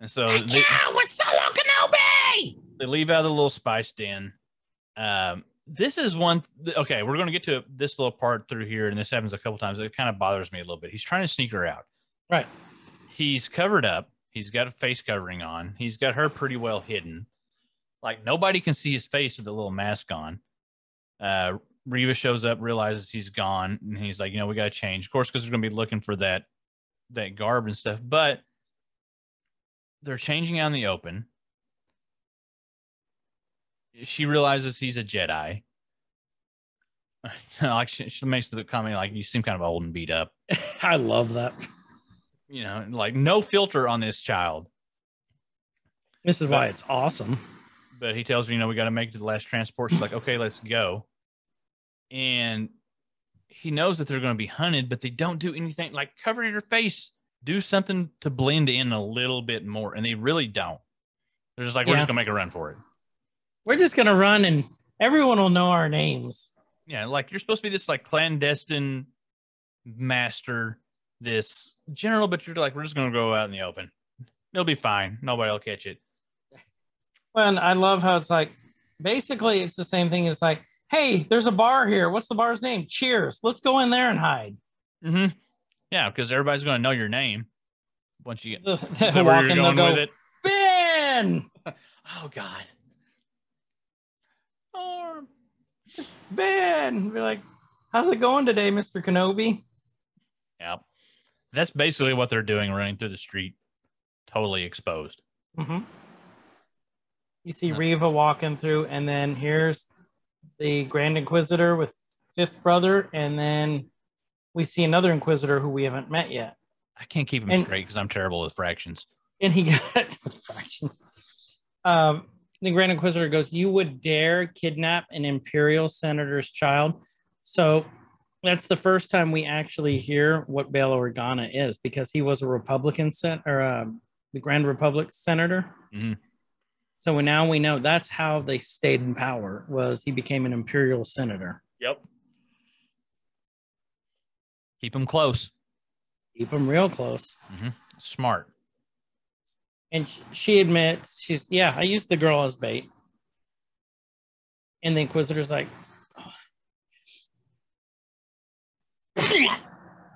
And so they, with Solo Kenobi. they leave out of the little spice den. Um, this is one. th- okay, we're going to get to this little part through here, and this happens a couple times. It kind of bothers me a little bit. He's trying to sneak her out. Right. He's covered up. He's got a face covering on. He's got her pretty well hidden. Like nobody can see his face with a little mask on. Uh, Reva shows up, realizes he's gone, and he's like, you know, we got to change, of course, because going to be looking for that that garb and stuff. But they're changing out in the open. she realizes he's a Jedi. [laughs] like she, she makes the comment like you seem kind of old and beat up. [laughs] I love that. You know, like no filter on this child. This is why it's awesome. But he tells me, you know, we got to make it to the last transport. She's like, okay, let's go. And he knows that they're going to be hunted, but they don't do anything like cover your face, do something to blend in a little bit more. And they really don't. They're just like, we're just going to make a run for it. We're just gonna run and everyone will know our names. Yeah, like you're supposed to be this like clandestine master, this general, but you're like, we're just gonna go out in the open. It'll be fine. Nobody will catch it. Well, and I love how it's like basically it's the same thing as like, hey, there's a bar here. What's the bar's name? Cheers. Let's go in there and hide. Mm-hmm. Yeah, because everybody's gonna know your name once you get. Is [laughs] that where walk you're in, they'll going go, with it? Ben, [laughs] Oh God. or Ben. Be like, how's it going today, Mr. Kenobi? Yeah, that's basically what they're doing, running through the street, totally exposed. hmm You see. Reva walking through, and then here's the Grand Inquisitor with Fifth Brother, and then we see another Inquisitor who we haven't met yet. I can't keep them And- straight because I'm terrible with fractions. and he [laughs] got fractions. Um, the Grand Inquisitor goes, "You would dare kidnap an Imperial senator's child?" So that's the first time we actually hear what Bail Organa is, because he was a Republican sen- or um, the Grand Republic senator. Mhm. So now we know that's how they stayed in power. Was he became an Imperial senator? Yep. Keep him close. Keep him real close. Smart. And she admits she's yeah, I used the girl as bait. And the Inquisitor's like,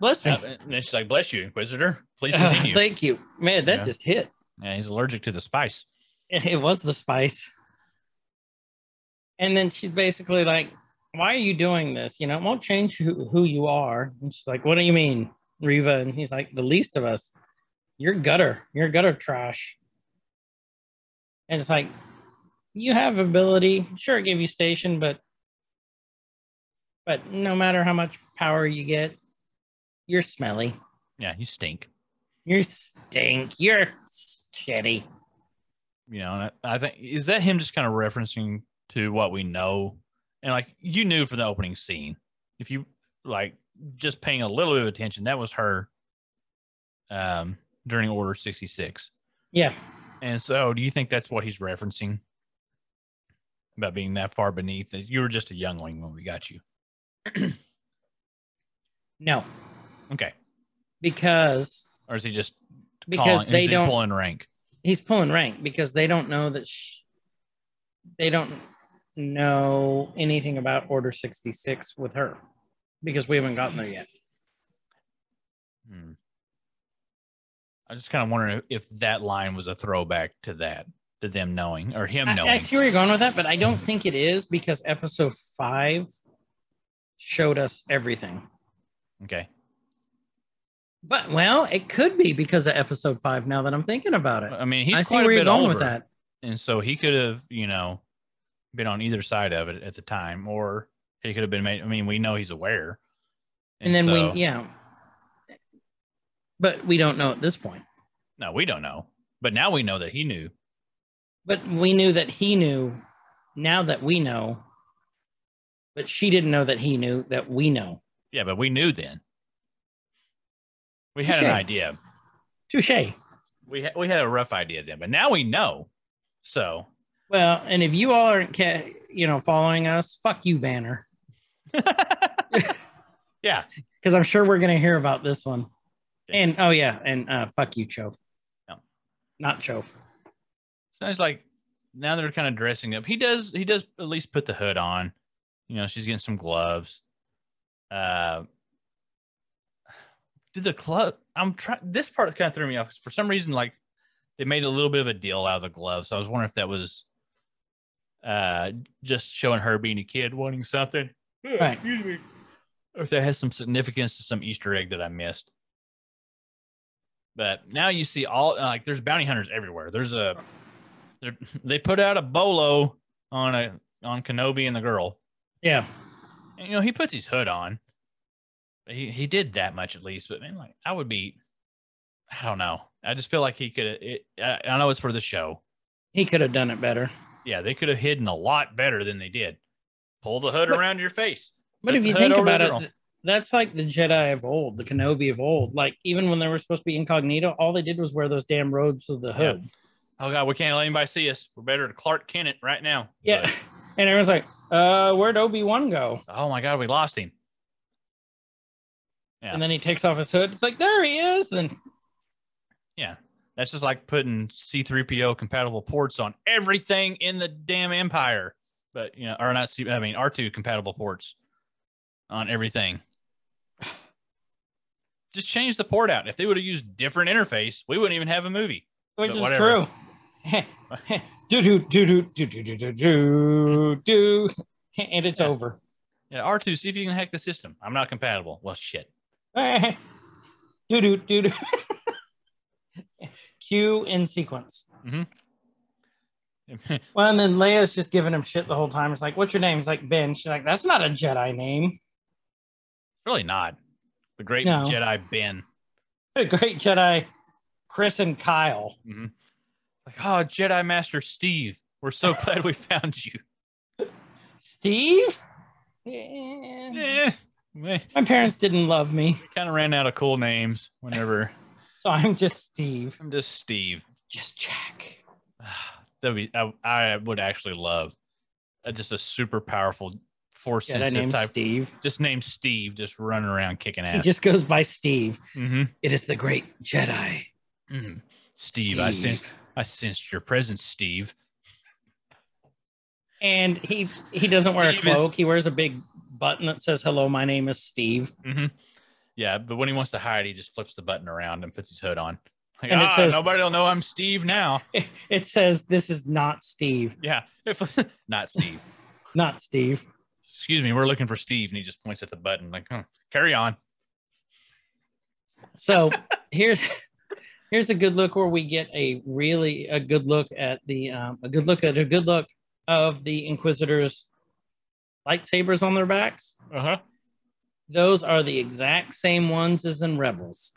bless me. And she's like, "Bless you, Inquisitor. Please Uh, continue." thank you, man. That Yeah. just hit. yeah, he's allergic to the spice. It was the spice. And then she's basically like, "Why are you doing this? You know, it won't change who, who you are." And she's like, "What do you mean, Reva?" And he's like, "The least of us. You're gutter. You're gutter trash." And it's like, you have ability. Sure, it gave you station, but but no matter how much power you get, you're smelly. Yeah, you stink. You stink. You're shitty. You know, and I, think is that him just kind of referencing to what we know, and like you knew from the opening scene, if you like just paying a little bit of attention, that was her um during Order sixty six. Yeah. And so, do you think that's what he's referencing about being that far beneath? You were just a youngling when we got you. [clears throat] No, Okay, because or is he just because calling, is they he don't. pulling rank? he's pulling rank because they don't know that sh- they don't know anything about Order 66 with her because we haven't gotten there yet. Hmm. I was just kind of wondering if that line was a throwback to that, to them knowing or him knowing. I, I see where you're going with that, but I don't think it is because episode five showed us everything. Okay. But well, it could be because of episode five. Now that I'm thinking about it, I mean, he's I see quite a where you're bit going older, with that. and so he could have, you know, been on either side of it at the time, or he could have been made. I mean, we know he's aware, And then so- we, yeah, but we don't know at this point. No, we don't know, but now we know that he knew. But we knew that he knew. Now that we know, but she didn't know that he knew that we know. Yeah, but we knew then. We had an idea. Touche. We ha- we had a rough idea then, but now we know. So Well, and if you all aren't, ca- you know, following us, fuck you, Banner, [laughs] yeah, because I'm sure we're gonna hear about this one. Yeah. And oh yeah, and uh, fuck you, Chove. No. not Chove. Sounds like now they're kind of dressing up. He does he does at least put the hood on. You know, she's getting some gloves. Uh did the club I'm trying this part kind of threw me off 'cause for some reason like they made a little bit of a deal out of the gloves. So I was wondering if that was uh just showing her being a kid wanting something. Right. Excuse me. Or if that has some significance to some Easter egg that I missed. But now you see all like there's bounty hunters everywhere. There's a they put out a bolo on a on Kenobi and the girl. Yeah. And, you know, he puts his hood on. He he did that much at least, but man, like I would be, I don't know. I just feel like he could. It, I, I know it's for the show. He could have done it better. Yeah, they could have hidden a lot better than they did. Pull the hood But- around your face. But if you think about it, that's like the Jedi of old, the Kenobi of old. Like even when they were supposed to be incognito, all they did was wear those damn robes with the Yeah. hoods. Oh god, we can't let anybody see us. We're better to Clark Kent it right now. Yeah. And everyone's like, uh, where'd Obi Wan go? oh my god, we lost him. Yeah. And then he takes off his hood. It's like, there he is. Then Yeah. That's just like putting C3PO compatible ports on everything in the damn Empire. But, you know, or not C, I mean, R2 compatible ports on everything. [sighs] Just change the port out. If they would have used different interface, we wouldn't even have a movie. which But is whatever. true. [laughs] [laughs] do do do do do do do do do do and it's Yeah. over. Yeah, R2, see if you can hack the system. I'm not compatible. Well, shit. do do do do. Cue in sequence. Mm-hmm. [laughs] Well, and then Leia's just giving him shit the whole time. It's like, what's your name? He's like Ben. She's like, that's not a Jedi name. really not. The great No. Jedi Ben. A great Jedi, Chris and Kyle. Mm-hmm. Like, oh, Jedi Master Steve. We're so glad we [laughs] found you. Steve? Yeah. My parents didn't love me, kind of ran out of cool names whenever [laughs] so I'm just Steve. I'm just Steve. Just Jack. [sighs] That'd be, I, I would actually love uh, just a super powerful force Jedi sensitive named type. Steve. Just named Steve, just running around kicking ass. He just goes by Steve. hmm It is the great Jedi. Mhm. Steve, I sensed, I sensed your presence, Steve. And he he doesn't wear a Steve is- cloak. He wears a big button that says "Hello, my name is Steve." hmm Yeah, but when he wants to hide, he just flips the button around and puts his hood on. Like, And it ah, says- nobody will know I'm Steve now. [laughs] It says, "This is not Steve, Yeah, if, [laughs] not Steve. [laughs] not Steve." Excuse me, we're looking for Steve, and he just points at the button like, huh, carry on. So here's here's a good look where we get a really a good look at the um, a good look at a good look of the Inquisitors lightsabers on their backs. Uh huh. Those are the exact same ones as in Rebels.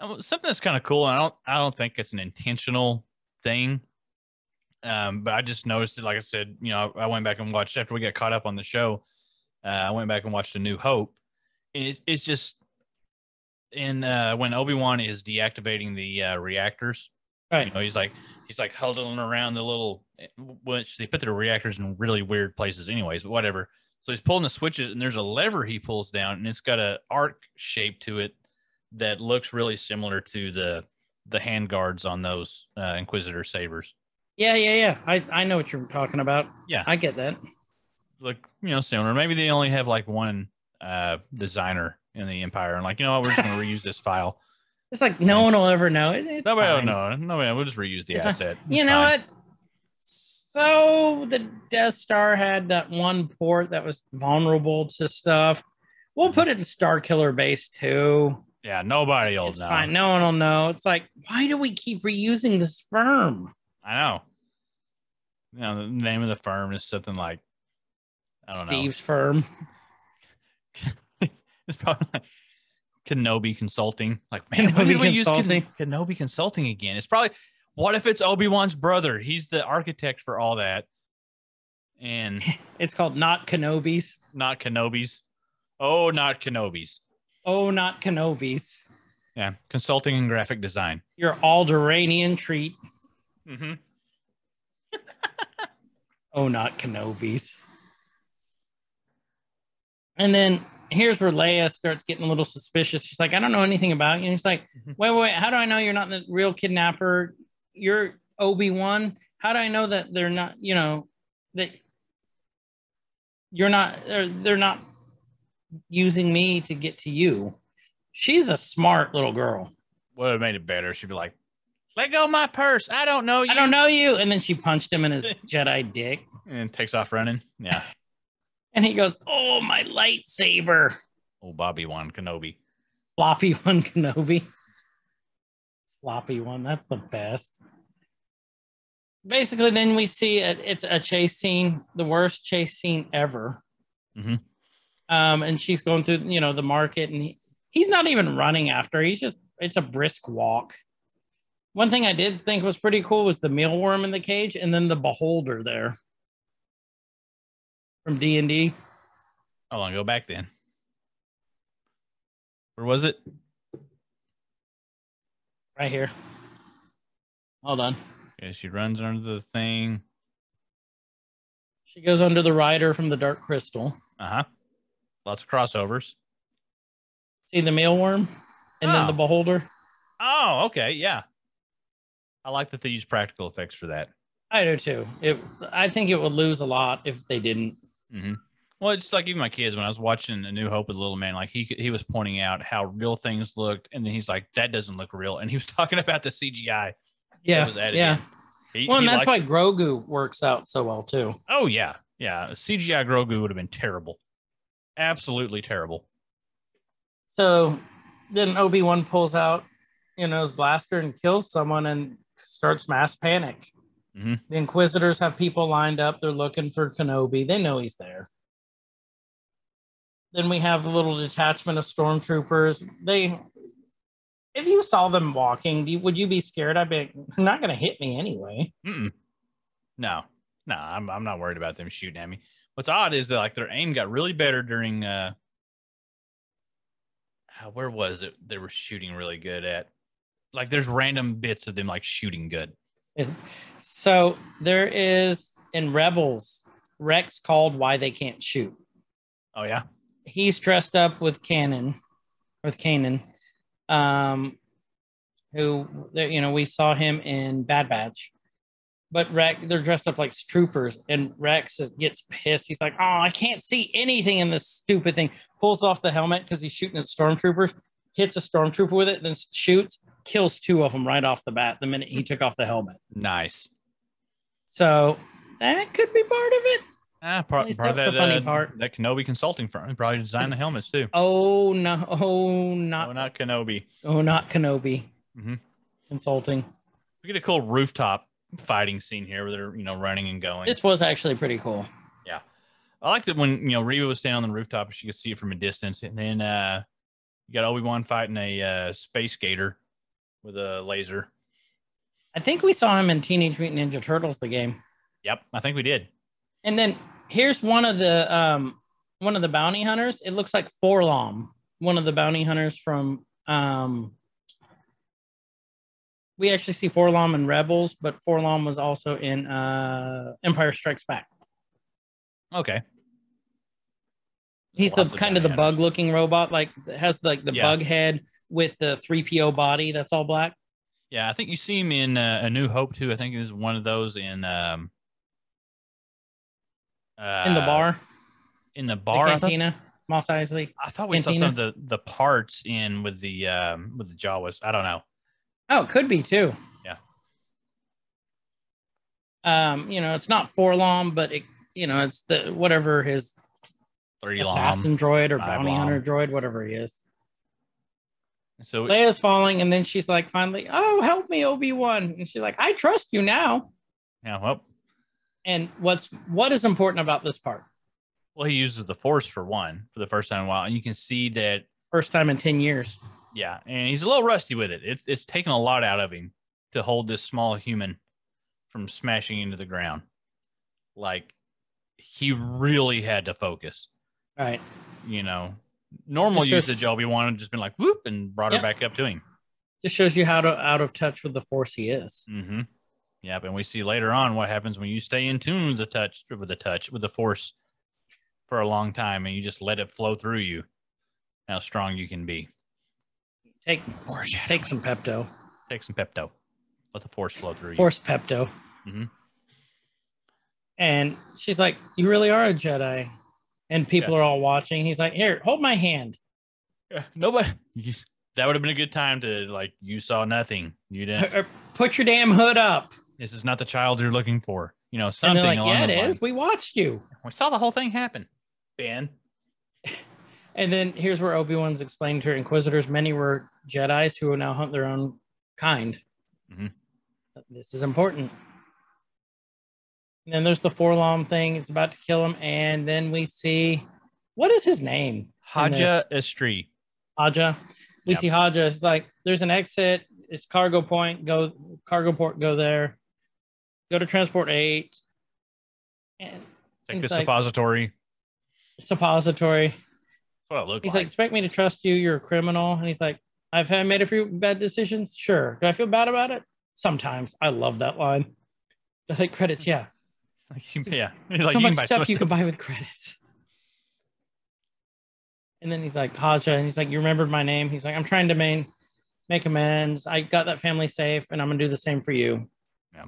Something that's kind of cool. I don't I don't think it's an intentional thing. Um, but I just noticed it. Like I said, you know, I, I went back and watched after we got caught up on the show. Uh, I went back and watched A New Hope. And it, it's just in uh, when Obi Wan is deactivating the uh, reactors. Right. You know, he's like he's like huddling around the little which they put the reactors in really weird places, anyways. But whatever. So he's pulling the switches, and there's a lever he pulls down, and it's got a arc shape to it that looks really similar to the the hand guards on those uh, Inquisitor sabers. Yeah, yeah, yeah. I, I know what you're talking about. Yeah. I get that. Look, you know, similar. Maybe they only have like one uh, designer in the Empire, and like, you know, what, we're just gonna [laughs] reuse this file. It's like no one will ever know. It, it's Nobody will fine. know. Nobody. We'll just reuse the It's fine. asset. You It's know fine. what? So the Death Star had that one port that was vulnerable to stuff. We'll put it in Starkiller Base too. Yeah, nobody will It's know. fine. No one will know. It's like, why do we keep reusing this firm? I know. You know, the name of the firm is something like I don't Steve's firm. It's probably like Kenobi Consulting. Like, man, Kenobi we use Consulting. Ken- Kenobi Consulting again? It's probably what if it's Obi Wan's brother? He's the architect for all that, and [laughs] It's called Not Kenobi's. not Kenobi's. Oh, not Kenobi's. Oh, not Kenobi's. Yeah, consulting and graphic design. Your Alderaanian treat. Mm-hmm. [laughs] Oh, not Kenobi's. And then here's where Leia starts getting a little suspicious. She's like, I don't know anything about you. And he's like, Mhm. wait, wait, how do I know you're not the real kidnapper? You're Obi Wan. How do I know that they're not, you know, that you're not, they're not using me to get to you? She's a smart little girl. Would have made it better. She'd be like, "Let go of my purse. I don't know you." I don't know you. And then she punched him in his [laughs] Jedi dick. And takes off running. Yeah. And he goes, Oh, my lightsaber. Oh, Bobby Wan Kenobi. Floppy [laughs] one Kenobi. Floppy one. That's the best. basically, then we see it, it's a chase scene, the worst chase scene ever. Mhm. Um, and she's going through, you know, the market, and he, he's not even running after. He's just it's a brisk walk. One thing I did think was pretty cool was the mealworm in the cage, and then the beholder there from D and D. Hold on, go back then. Where was it? right here. Hold on. Yeah, she runs under the thing. She goes under the rider from the Dark Crystal. Uh huh. Lots of crossovers. See the mealworm, and then the Oh. beholder. Oh, okay, yeah. I like that they use practical effects for that. I do too. It. I think it would lose a lot if they didn't. Hmm Well, it's like even my kids when I was watching A New Hope with Little Man, like he he was pointing out how real things looked, and then he's like, "That doesn't look real," and he was [laughs] talking about the CGI. Yeah. was added yeah. He, Well, and that's why likes- Grogu works out so well too. Oh yeah, yeah. CGI Grogu would have been terrible, absolutely terrible. So then Obi Wan pulls out, you know, his blaster and kills someone and starts mass panic. Mhm. The Inquisitors have people lined up. They're looking for Kenobi. They know he's there. Then we have a little detachment of stormtroopers. They, if you saw them walking, do you, would you be scared? I'd be, they're not going to hit me anyway. Mm-mm. No, no, I'm I'm not worried about them shooting at me. What's odd is that like their aim got really better during uh, uh, where was it? They were shooting really good at. Like there's random bits of them like shooting good. So there is in Rebels, Rex called why they can't shoot. Oh yeah, he's dressed up with Cannon, with Kanan, um, who you know we saw him in Bad Batch, but Rex they're dressed up like troopers, and Rex gets pissed. He's like, "Oh, I can't see anything in this stupid thing." Pulls off the helmet because he's shooting at stormtroopers, hits a stormtrooper with it, then shoots, kills two of them right off the bat the minute he took off the helmet. nice. So that could be part of it. Ah, part, least part of that's that the funny uh, part. that Kenobi consulting firm probably designed the helmets too. Oh no! Oh, not No, not Kenobi. Oh, not Kenobi. Mhm. Consulting. We get a cool rooftop fighting scene here where they're you know running and going. This was actually pretty cool. Yeah, I liked it when you know Reva was standing on the rooftop and she could see it from a distance, and then uh, you got Obi Wan fighting a uh, space gator with a laser. I think we saw him in Teenage Mutant Ninja Turtles, the game. Yep, I think we did. And then here's one of the um one of the bounty hunters. It looks like 4-LOM, one of the bounty hunters from um we actually see 4-LOM in Rebels, but 4-LOM was also in uh Empire Strikes Back. Okay, He's the Lots of kind of the bug looking robot, like has like the Yeah. bug head with the 3PO body that's all black. yeah, I think you see him in uh, A New Hope too. I think is one of those in um uh, in the bar, In the the bar, thought, cantina, Mos Eisley. I thought we saw some of the the parts in with the um with the Jawas. I don't know. Oh, it could be too. Yeah. Um, you know, it's not 4-LOM, but it, you know, it's the whatever his Three long. assassin droid or bounty long. hunter droid, whatever he is. So Leia's falling, and then she's like, finally, oh, help me, Obi Wan, and she's like, I trust you now. yeah, well, And what's what is important about this part? well, he uses the Force for one for the first time in a while, and you can see that First time in ten years. Yeah, and he's a little rusty with it. It's it's taken a lot out of him to hold this small human from smashing into the ground. Like he really had to focus. Right. You know, normal just- usage, Obi Wan just been like whoop and brought Yep. her back up to him. Just shows you how to out of touch with the force he is. Mm-hmm. Yep, and we see later on what happens when you stay in tune with the touch with the touch with the force for a long time, and you just let it flow through you. How strong you can be. Take take some Pepto. Take some Pepto. Let the force flow through you. Force Pepto. Mhm. And she's like, You really are a Jedi. And people are all watching. He's like, Here, hold my hand. Yeah, nobody. [laughs] That would have been a good time to like. You saw nothing. You didn't. Put your damn hood up. this is not the child you're looking for. You know something they're like, along Yeah, it those is. We watched you. We saw the whole thing happen. Ben. [laughs] And then here's where Obi-Wan's explained to her Inquisitors, many were Jedi's who will now hunt their own kind. Mhm. This is important. And then there's the 4-LOM thing. It's about to kill him. And then we see what is his name? Haja? Estree. Haja. We Yep. see Haja. It's like there's an exit. It's cargo point. Go cargo port. Go there. Go to transport eight. And Take the like- suppository. suppository. That's what it looked He's like. like, expect me to trust you. You're a criminal. And he's like, I've had made a few bad decisions. Sure. Do I feel bad about it? Sometimes. I love that line. [laughs] I think credits. Yeah. [laughs] yeah. He's [laughs] like, so you much stuff you can buy with credits. And then he's like, Haja, and he's like, You remembered my name? He's like, I'm trying to main, make amends. I got that family safe, and I'm gonna do the same for you. Yeah.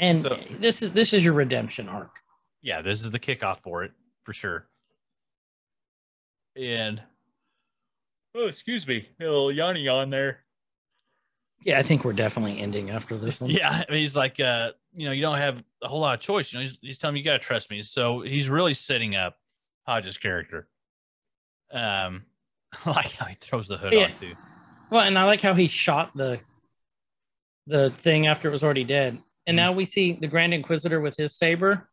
And So- this is this is your redemption arc. yeah, this is the kickoff for it for sure. And oh, excuse me, a little Yanni on there. Yeah, I think we're definitely ending after this one. [laughs] Yeah, I mean, he's like, uh, you know, you don't have a whole lot of choice. You know, he's, he's telling me you got to trust me. So he's really setting up Hodge's character. Um, [laughs] I like how he throws the hood Yeah. on too. Well, and I like how he shot the the thing after it was already dead. And Mhm. now we see the Grand Inquisitor with his saber.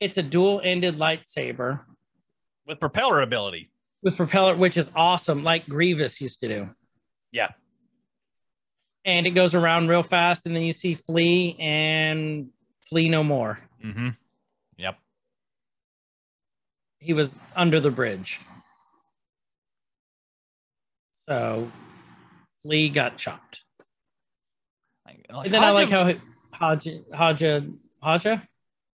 It's a dual-ended lightsaber with propeller ability. with propeller, which is awesome, like Grievous used to do. Yeah, And it goes around real fast, and then you see Flea and Flea no more. mm-hmm. Yep. He was under the bridge. So Flea got chopped. Like, like And then I like how Haja Haja Haja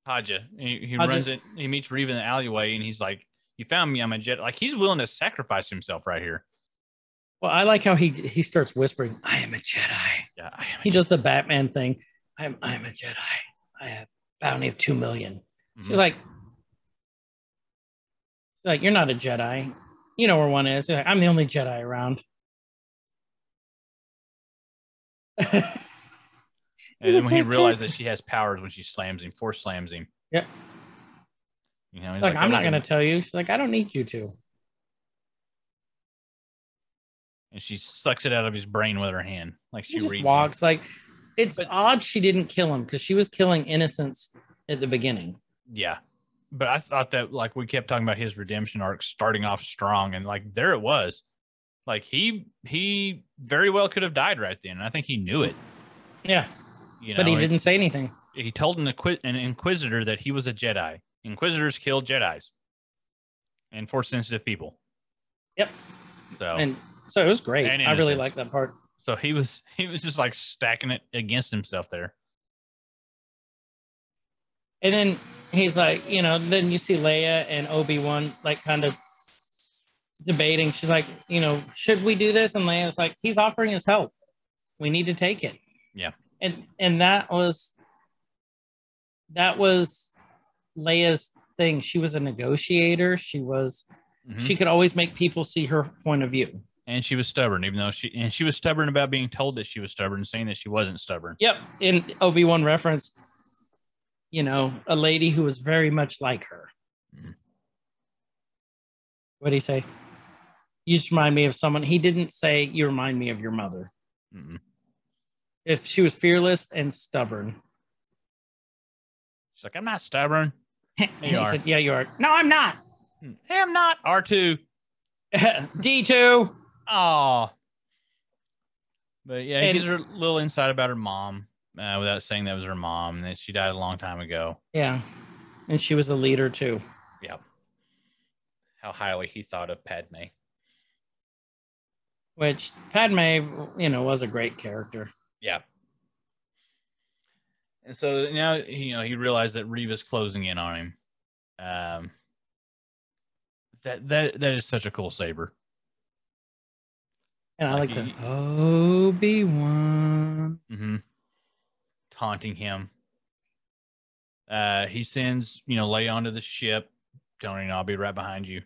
Hodja. He, he Hodja. runs it. He meets Reva in the alleyway, and he's like, "You found me. I'm a jet." Like he's willing to sacrifice himself right here. Well, I like how he he starts whispering, "I am a Jedi." Yeah, I am He does the Batman thing. I'm I'm a Jedi. I have bounty of two million. Mhm. She's like, she's like, you're not a Jedi. You know where one is. Like, I'm the only Jedi around. [laughs] And then when he realizes that she has powers when she slams him, force slams him. Yeah. You know, he's like, I'm not "Okay." gonna tell you. She's like, I don't need you to. And she sucks it out of his brain with her hand, like she She just reads. him. walks. Like, it's But- odd she didn't kill him because she was killing innocents at the beginning. Yeah, but I thought that like we kept talking about his redemption arc starting off strong, and like there it was. Like he he very well could have died right then. and I think he knew it. Yeah, You know, but he didn't say anything. He told an, inqui- an inquisitor that he was a Jedi. Inquisitors kill Jedi's and force sensitive people. Yep. So And so it was great. I really innocents. like that part. so he was he was just like stacking it against himself there. And then he's like, you know, then you see Leia and Obi Wan like kind of debating. She's like, you know, should we do this? And Leia's like, he's offering his help. We need to take it. Yeah. And and that was that was Leia's thing. She was a negotiator. She was Mhm. she could always make people see her point of view. And she was stubborn, even though she and she was stubborn about being told that she was stubborn saying that she wasn't stubborn. Yep. In Obi Wan reference, you know, a lady who was very much like her. Mhm. What did he say? You just remind me of someone. He didn't say you remind me of your mother. Mm-mm. If she was fearless and stubborn. She's like, I'm not stubborn. And [laughs] he are. said, Yeah, you are. No, I'm not. Hey, I'm not. R2. [laughs] D2. Oh. But yeah, he gives her a little insight about her mom uh, without saying that was her mom and that she died a long time ago. Yeah. And she was a leader too. Yeah. How highly he thought of Padme. Which Padme, you know, was a great character. Yeah. And so now you know he realized that Reva's closing in on him. Um, that that that is such a cool saber. And I Like like, he- the Obi Wan. hmm Taunting him. Uh, he sends you know Leia onto the ship, telling her, "I'll be right behind you."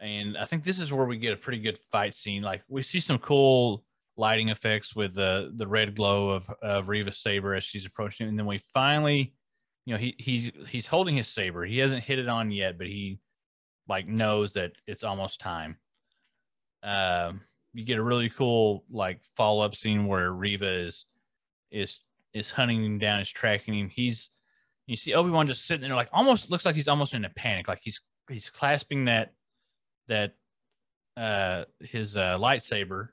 And I think this is where we get a pretty good fight scene. Like we see some cool lighting effects with the the red glow of of Reva's saber as she's approaching, him. and then we finally, you know, he he's he's holding his saber. He hasn't hit it on yet, but he like knows that it's almost time. Um, you get a really cool like follow up scene where Reva is is is hunting him down, is tracking him. He's you see Obi Wan just sitting there, like almost looks like he's almost in a panic, like he's he's clasping that that uh his uh lightsaber,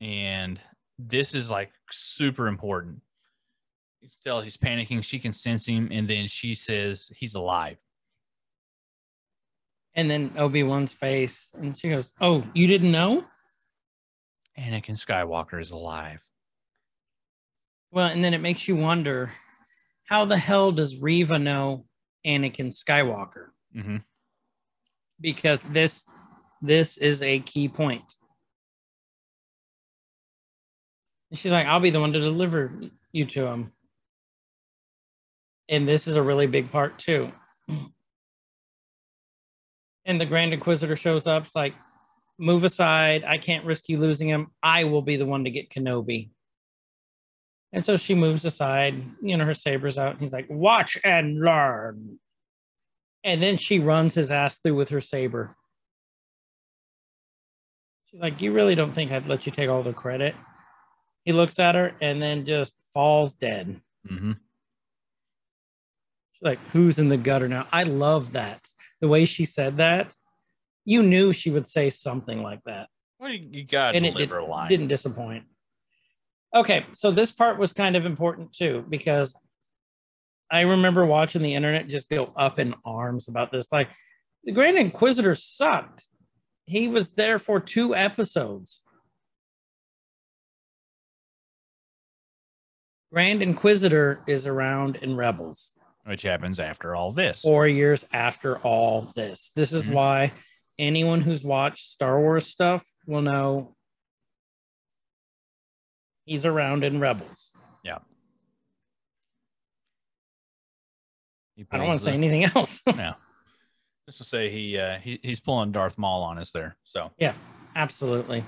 and this is like super important. You can tell he's panicking. She can sense him, and then she says he's alive. And then Obi Wan's face, and she goes, "Oh, you didn't know?" Anakin Skywalker is alive. Well, and then it makes you wonder, how the hell does Reva know Anakin Skywalker? hmm Because this this is a key point. She's like, "I'll be the one to deliver you to him." And this is a really big part too. [clears throat] And the Grand Inquisitor shows up. It's like, move aside. I can't risk you losing him. I will be the one to get Kenobi. And so she moves aside, you know, her saber's out. And he's like, watch and learn. And then she runs his ass through with her saber. She's like, You really don't think I'd let you take all the credit? He looks at her and then just falls dead. hmm She's like, Who's in the gutter now? I love that. The way she said that, you knew she would say something like that. Well, you, you gotta and it deliver did, a line. didn't disappoint. Okay, so this part was kind of important too because I remember watching the internet just go up in arms about this. Like, the Grand Inquisitor sucked. He was there for two episodes. Grand Inquisitor is around in Rebels which happens after all this. four years after all this. This is Mhm. why anyone who's watched Star Wars stuff will know he's around in Rebels. Yeah. I don't want to say anything else. [laughs] No. Just to say he uh he, he's pulling Darth Maul on us there. So yeah, Absolutely.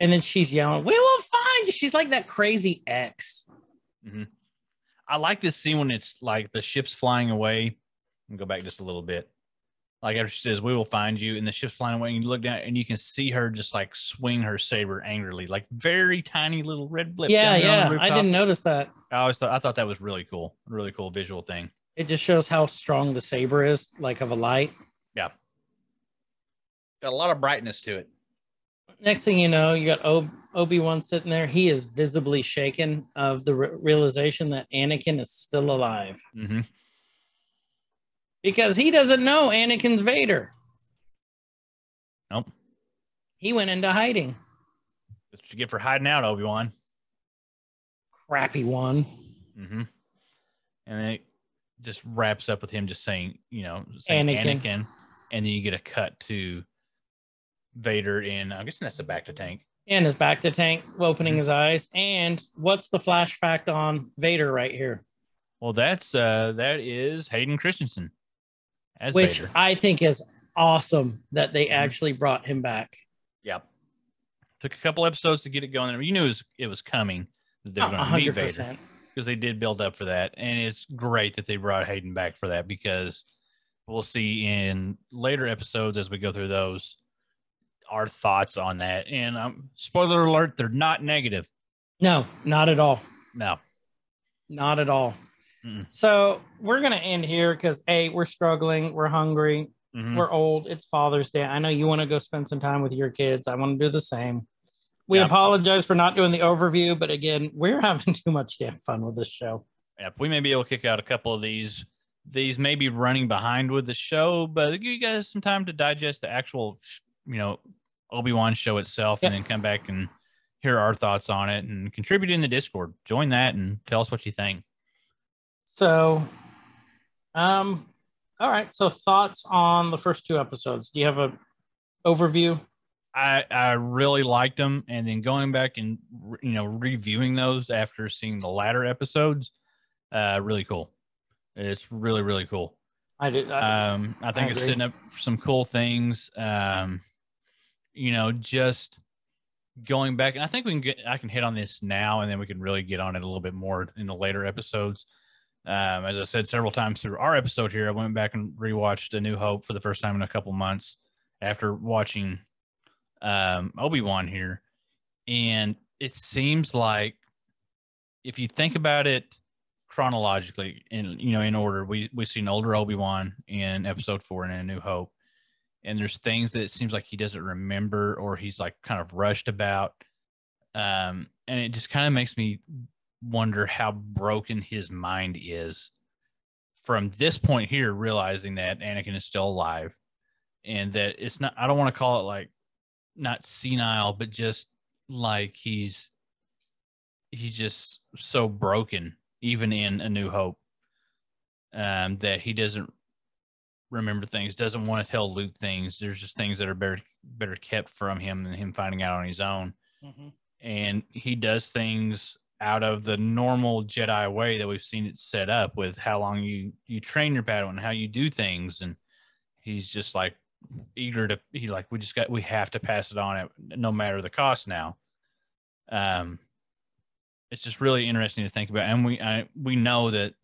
And then she's yelling, "We will find you." She's like that crazy ex. I like this scene when it's like the ship's flying away. And go back just a little bit. Like after she says, "We will find you," and the ship's flying away, and you look down and you can see her just like swing her saber angrily, like very tiny little red blip. yeah, down there on the yeah. I didn't notice that. I always thought I thought that was really cool, really cool visual thing. It just shows how strong the saber is, like of a light. Yeah, got a lot of brightness to it. Next thing you know, you got Ob- Obi Wan sitting there. He is visibly shaken of the re- realization that Anakin is still alive hmm because he doesn't know Anakin's Vader. Nope. He went into hiding. That's what you get for hiding out, Obi Wan. Crappy one. Mm-hmm. And then it just wraps up with him just saying, you know, saying Anakin. Anakin. and then you get a cut to Vader in. I'm guessing that's the bacta tank. And his bacta tank, opening Mm-hmm. his eyes. And what's the flash fact on Vader right here? Well, that's uh that is Hayden Christensen as Which Vader. I think is awesome that they Mhm. actually brought him back. Yep. Took a couple episodes to get it going. You knew it was, it was coming they were going to meet Vader because they did build up for that, and it's great that they brought Hayden back for that because we'll see in later episodes as we go through those our thoughts on that. And um, spoiler alert, they're not negative. No, not at all. No. Not at all. Mm-mm. So we're gonna end here because a we're struggling, we're hungry, Mhm. we're old. It's Father's Day. I know you want to go spend some time with your kids. I want to do the same. We Yeah. apologize for not doing the overview, but again, we're [laughs] having too much damn fun with this show. Yep, we may be able to kick out a couple of these. These may be running behind with the show, but give you guys some time to digest the actual, you know, Obi Wan show itself, and then come back and hear our thoughts on it and contribute in the Discord. Join that and tell us what you think. So, um, all right. So thoughts on the first two episodes? Do you have a overview? I I really liked them, and then going back and you know reviewing those after seeing the latter episodes, uh, really cool. It's really really cool. I do. I, Um, I think I it's setting up some cool things. Um, you know, just going back, and I think we can get. I can hit on this now, and then we can really get on it a little bit more in the later episodes. Um, as I said several times through our episode here, I went back and rewatched A New Hope for the first time in a couple months after watching um, Obi Wan here, and it seems like if you think about it chronologically, in you know, in order, we we see an older Obi Wan in Episode Four and in A New Hope, and there's things that it seems like he doesn't remember or he's like kind of rushed about, um, and it just kind of makes me wonder how broken his mind is from this point here, realizing that Anakin is still alive and that it's not, I don't want to call it like not senile, but just like he's, he's just so broken, even in A New Hope, um, that he doesn't remember things, doesn't want to tell Luke things. There's just things that are better, better kept from him than him finding out on his own. Mhm. And he does things out of the normal Jedi way that we've seen it set up with how long you you train your Padawan how you do things, and he's just like eager to he like we just got we have to pass it on at no matter the cost now. Um, it's just really interesting to think about, and we I, we know that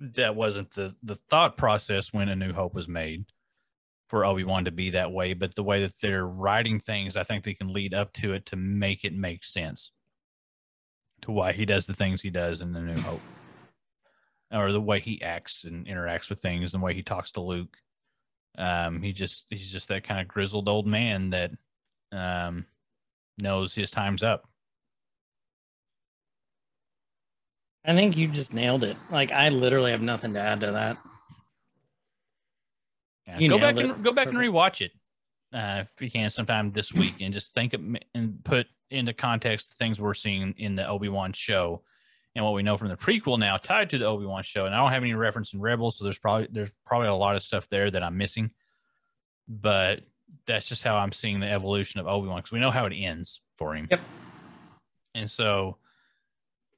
that wasn't the the thought process when A New Hope was made for Obi Wan to be that way, but the way that they're writing things, I think they can lead up to it to make it make sense to why he does the things he does in the New Hope, or the way he acts and interacts with things, and the way he talks to Luke. Um, he just he's just that kind of grizzled old man that um, knows his time's up. I think you just nailed it. Like I literally have nothing to add to that. Yeah, You go back and go back and rewatch it uh, if you can sometime this week, and just think of, and put into context the things we're seeing in the Obi Wan show and what we know from the prequel now tied to the Obi Wan show. And I don't have any reference in Rebels, so there's probably there's probably a lot of stuff there that I'm missing. But that's just how I'm seeing the evolution of Obi Wan because we know how it ends for him. Yep. And so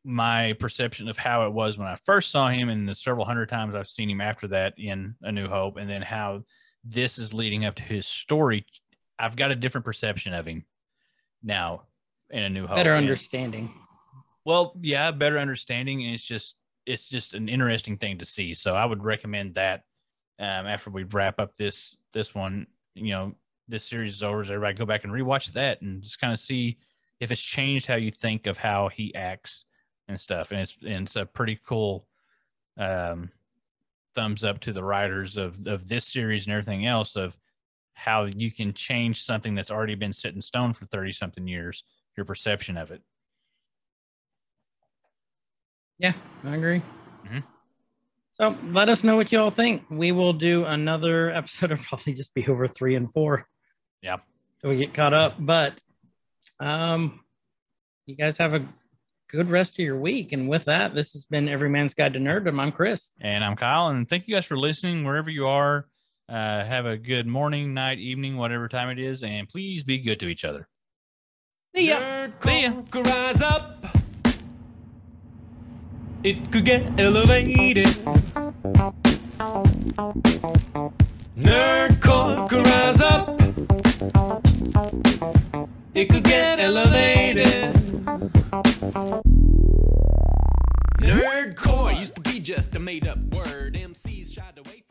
my perception of how it was when I first saw him and the several hundred times I've seen him after that in A New Hope, and then how this is leading up to his story, I've got a different perception of him now in A New Hope. Better And- understanding. well, yeah, better understanding, and it's just it's just an interesting thing to see. So I would recommend that um, after we wrap up this this one, you know, this series is over. Everybody go back and rewatch that and just kind of see if it's changed how you think of how he acts and stuff. And it's and it's a pretty cool um, thumbs up to the writers of of this series and everything else of how you can change something that's already been set in stone for 30 something years your perception of it Yeah, I agree. Mhm. So let us know what you all think. We will do another episode of [laughs] probably just be over three and four. Yeah. Till we get caught up. But um you guys have a good rest of your week. And with that, this has been Every Man's Guide to Nerddom. I'm Chris. And I'm Kyle, and thank you guys for listening wherever you are. Uh, have a good morning, night, evening, whatever time it is, and please be good to each other. See ya. Nerd See ya. Rise up. It could get elevated. Nerdcore, rise up. It could get elevated. Nerdcore used to be just a made up word. MCs shied away.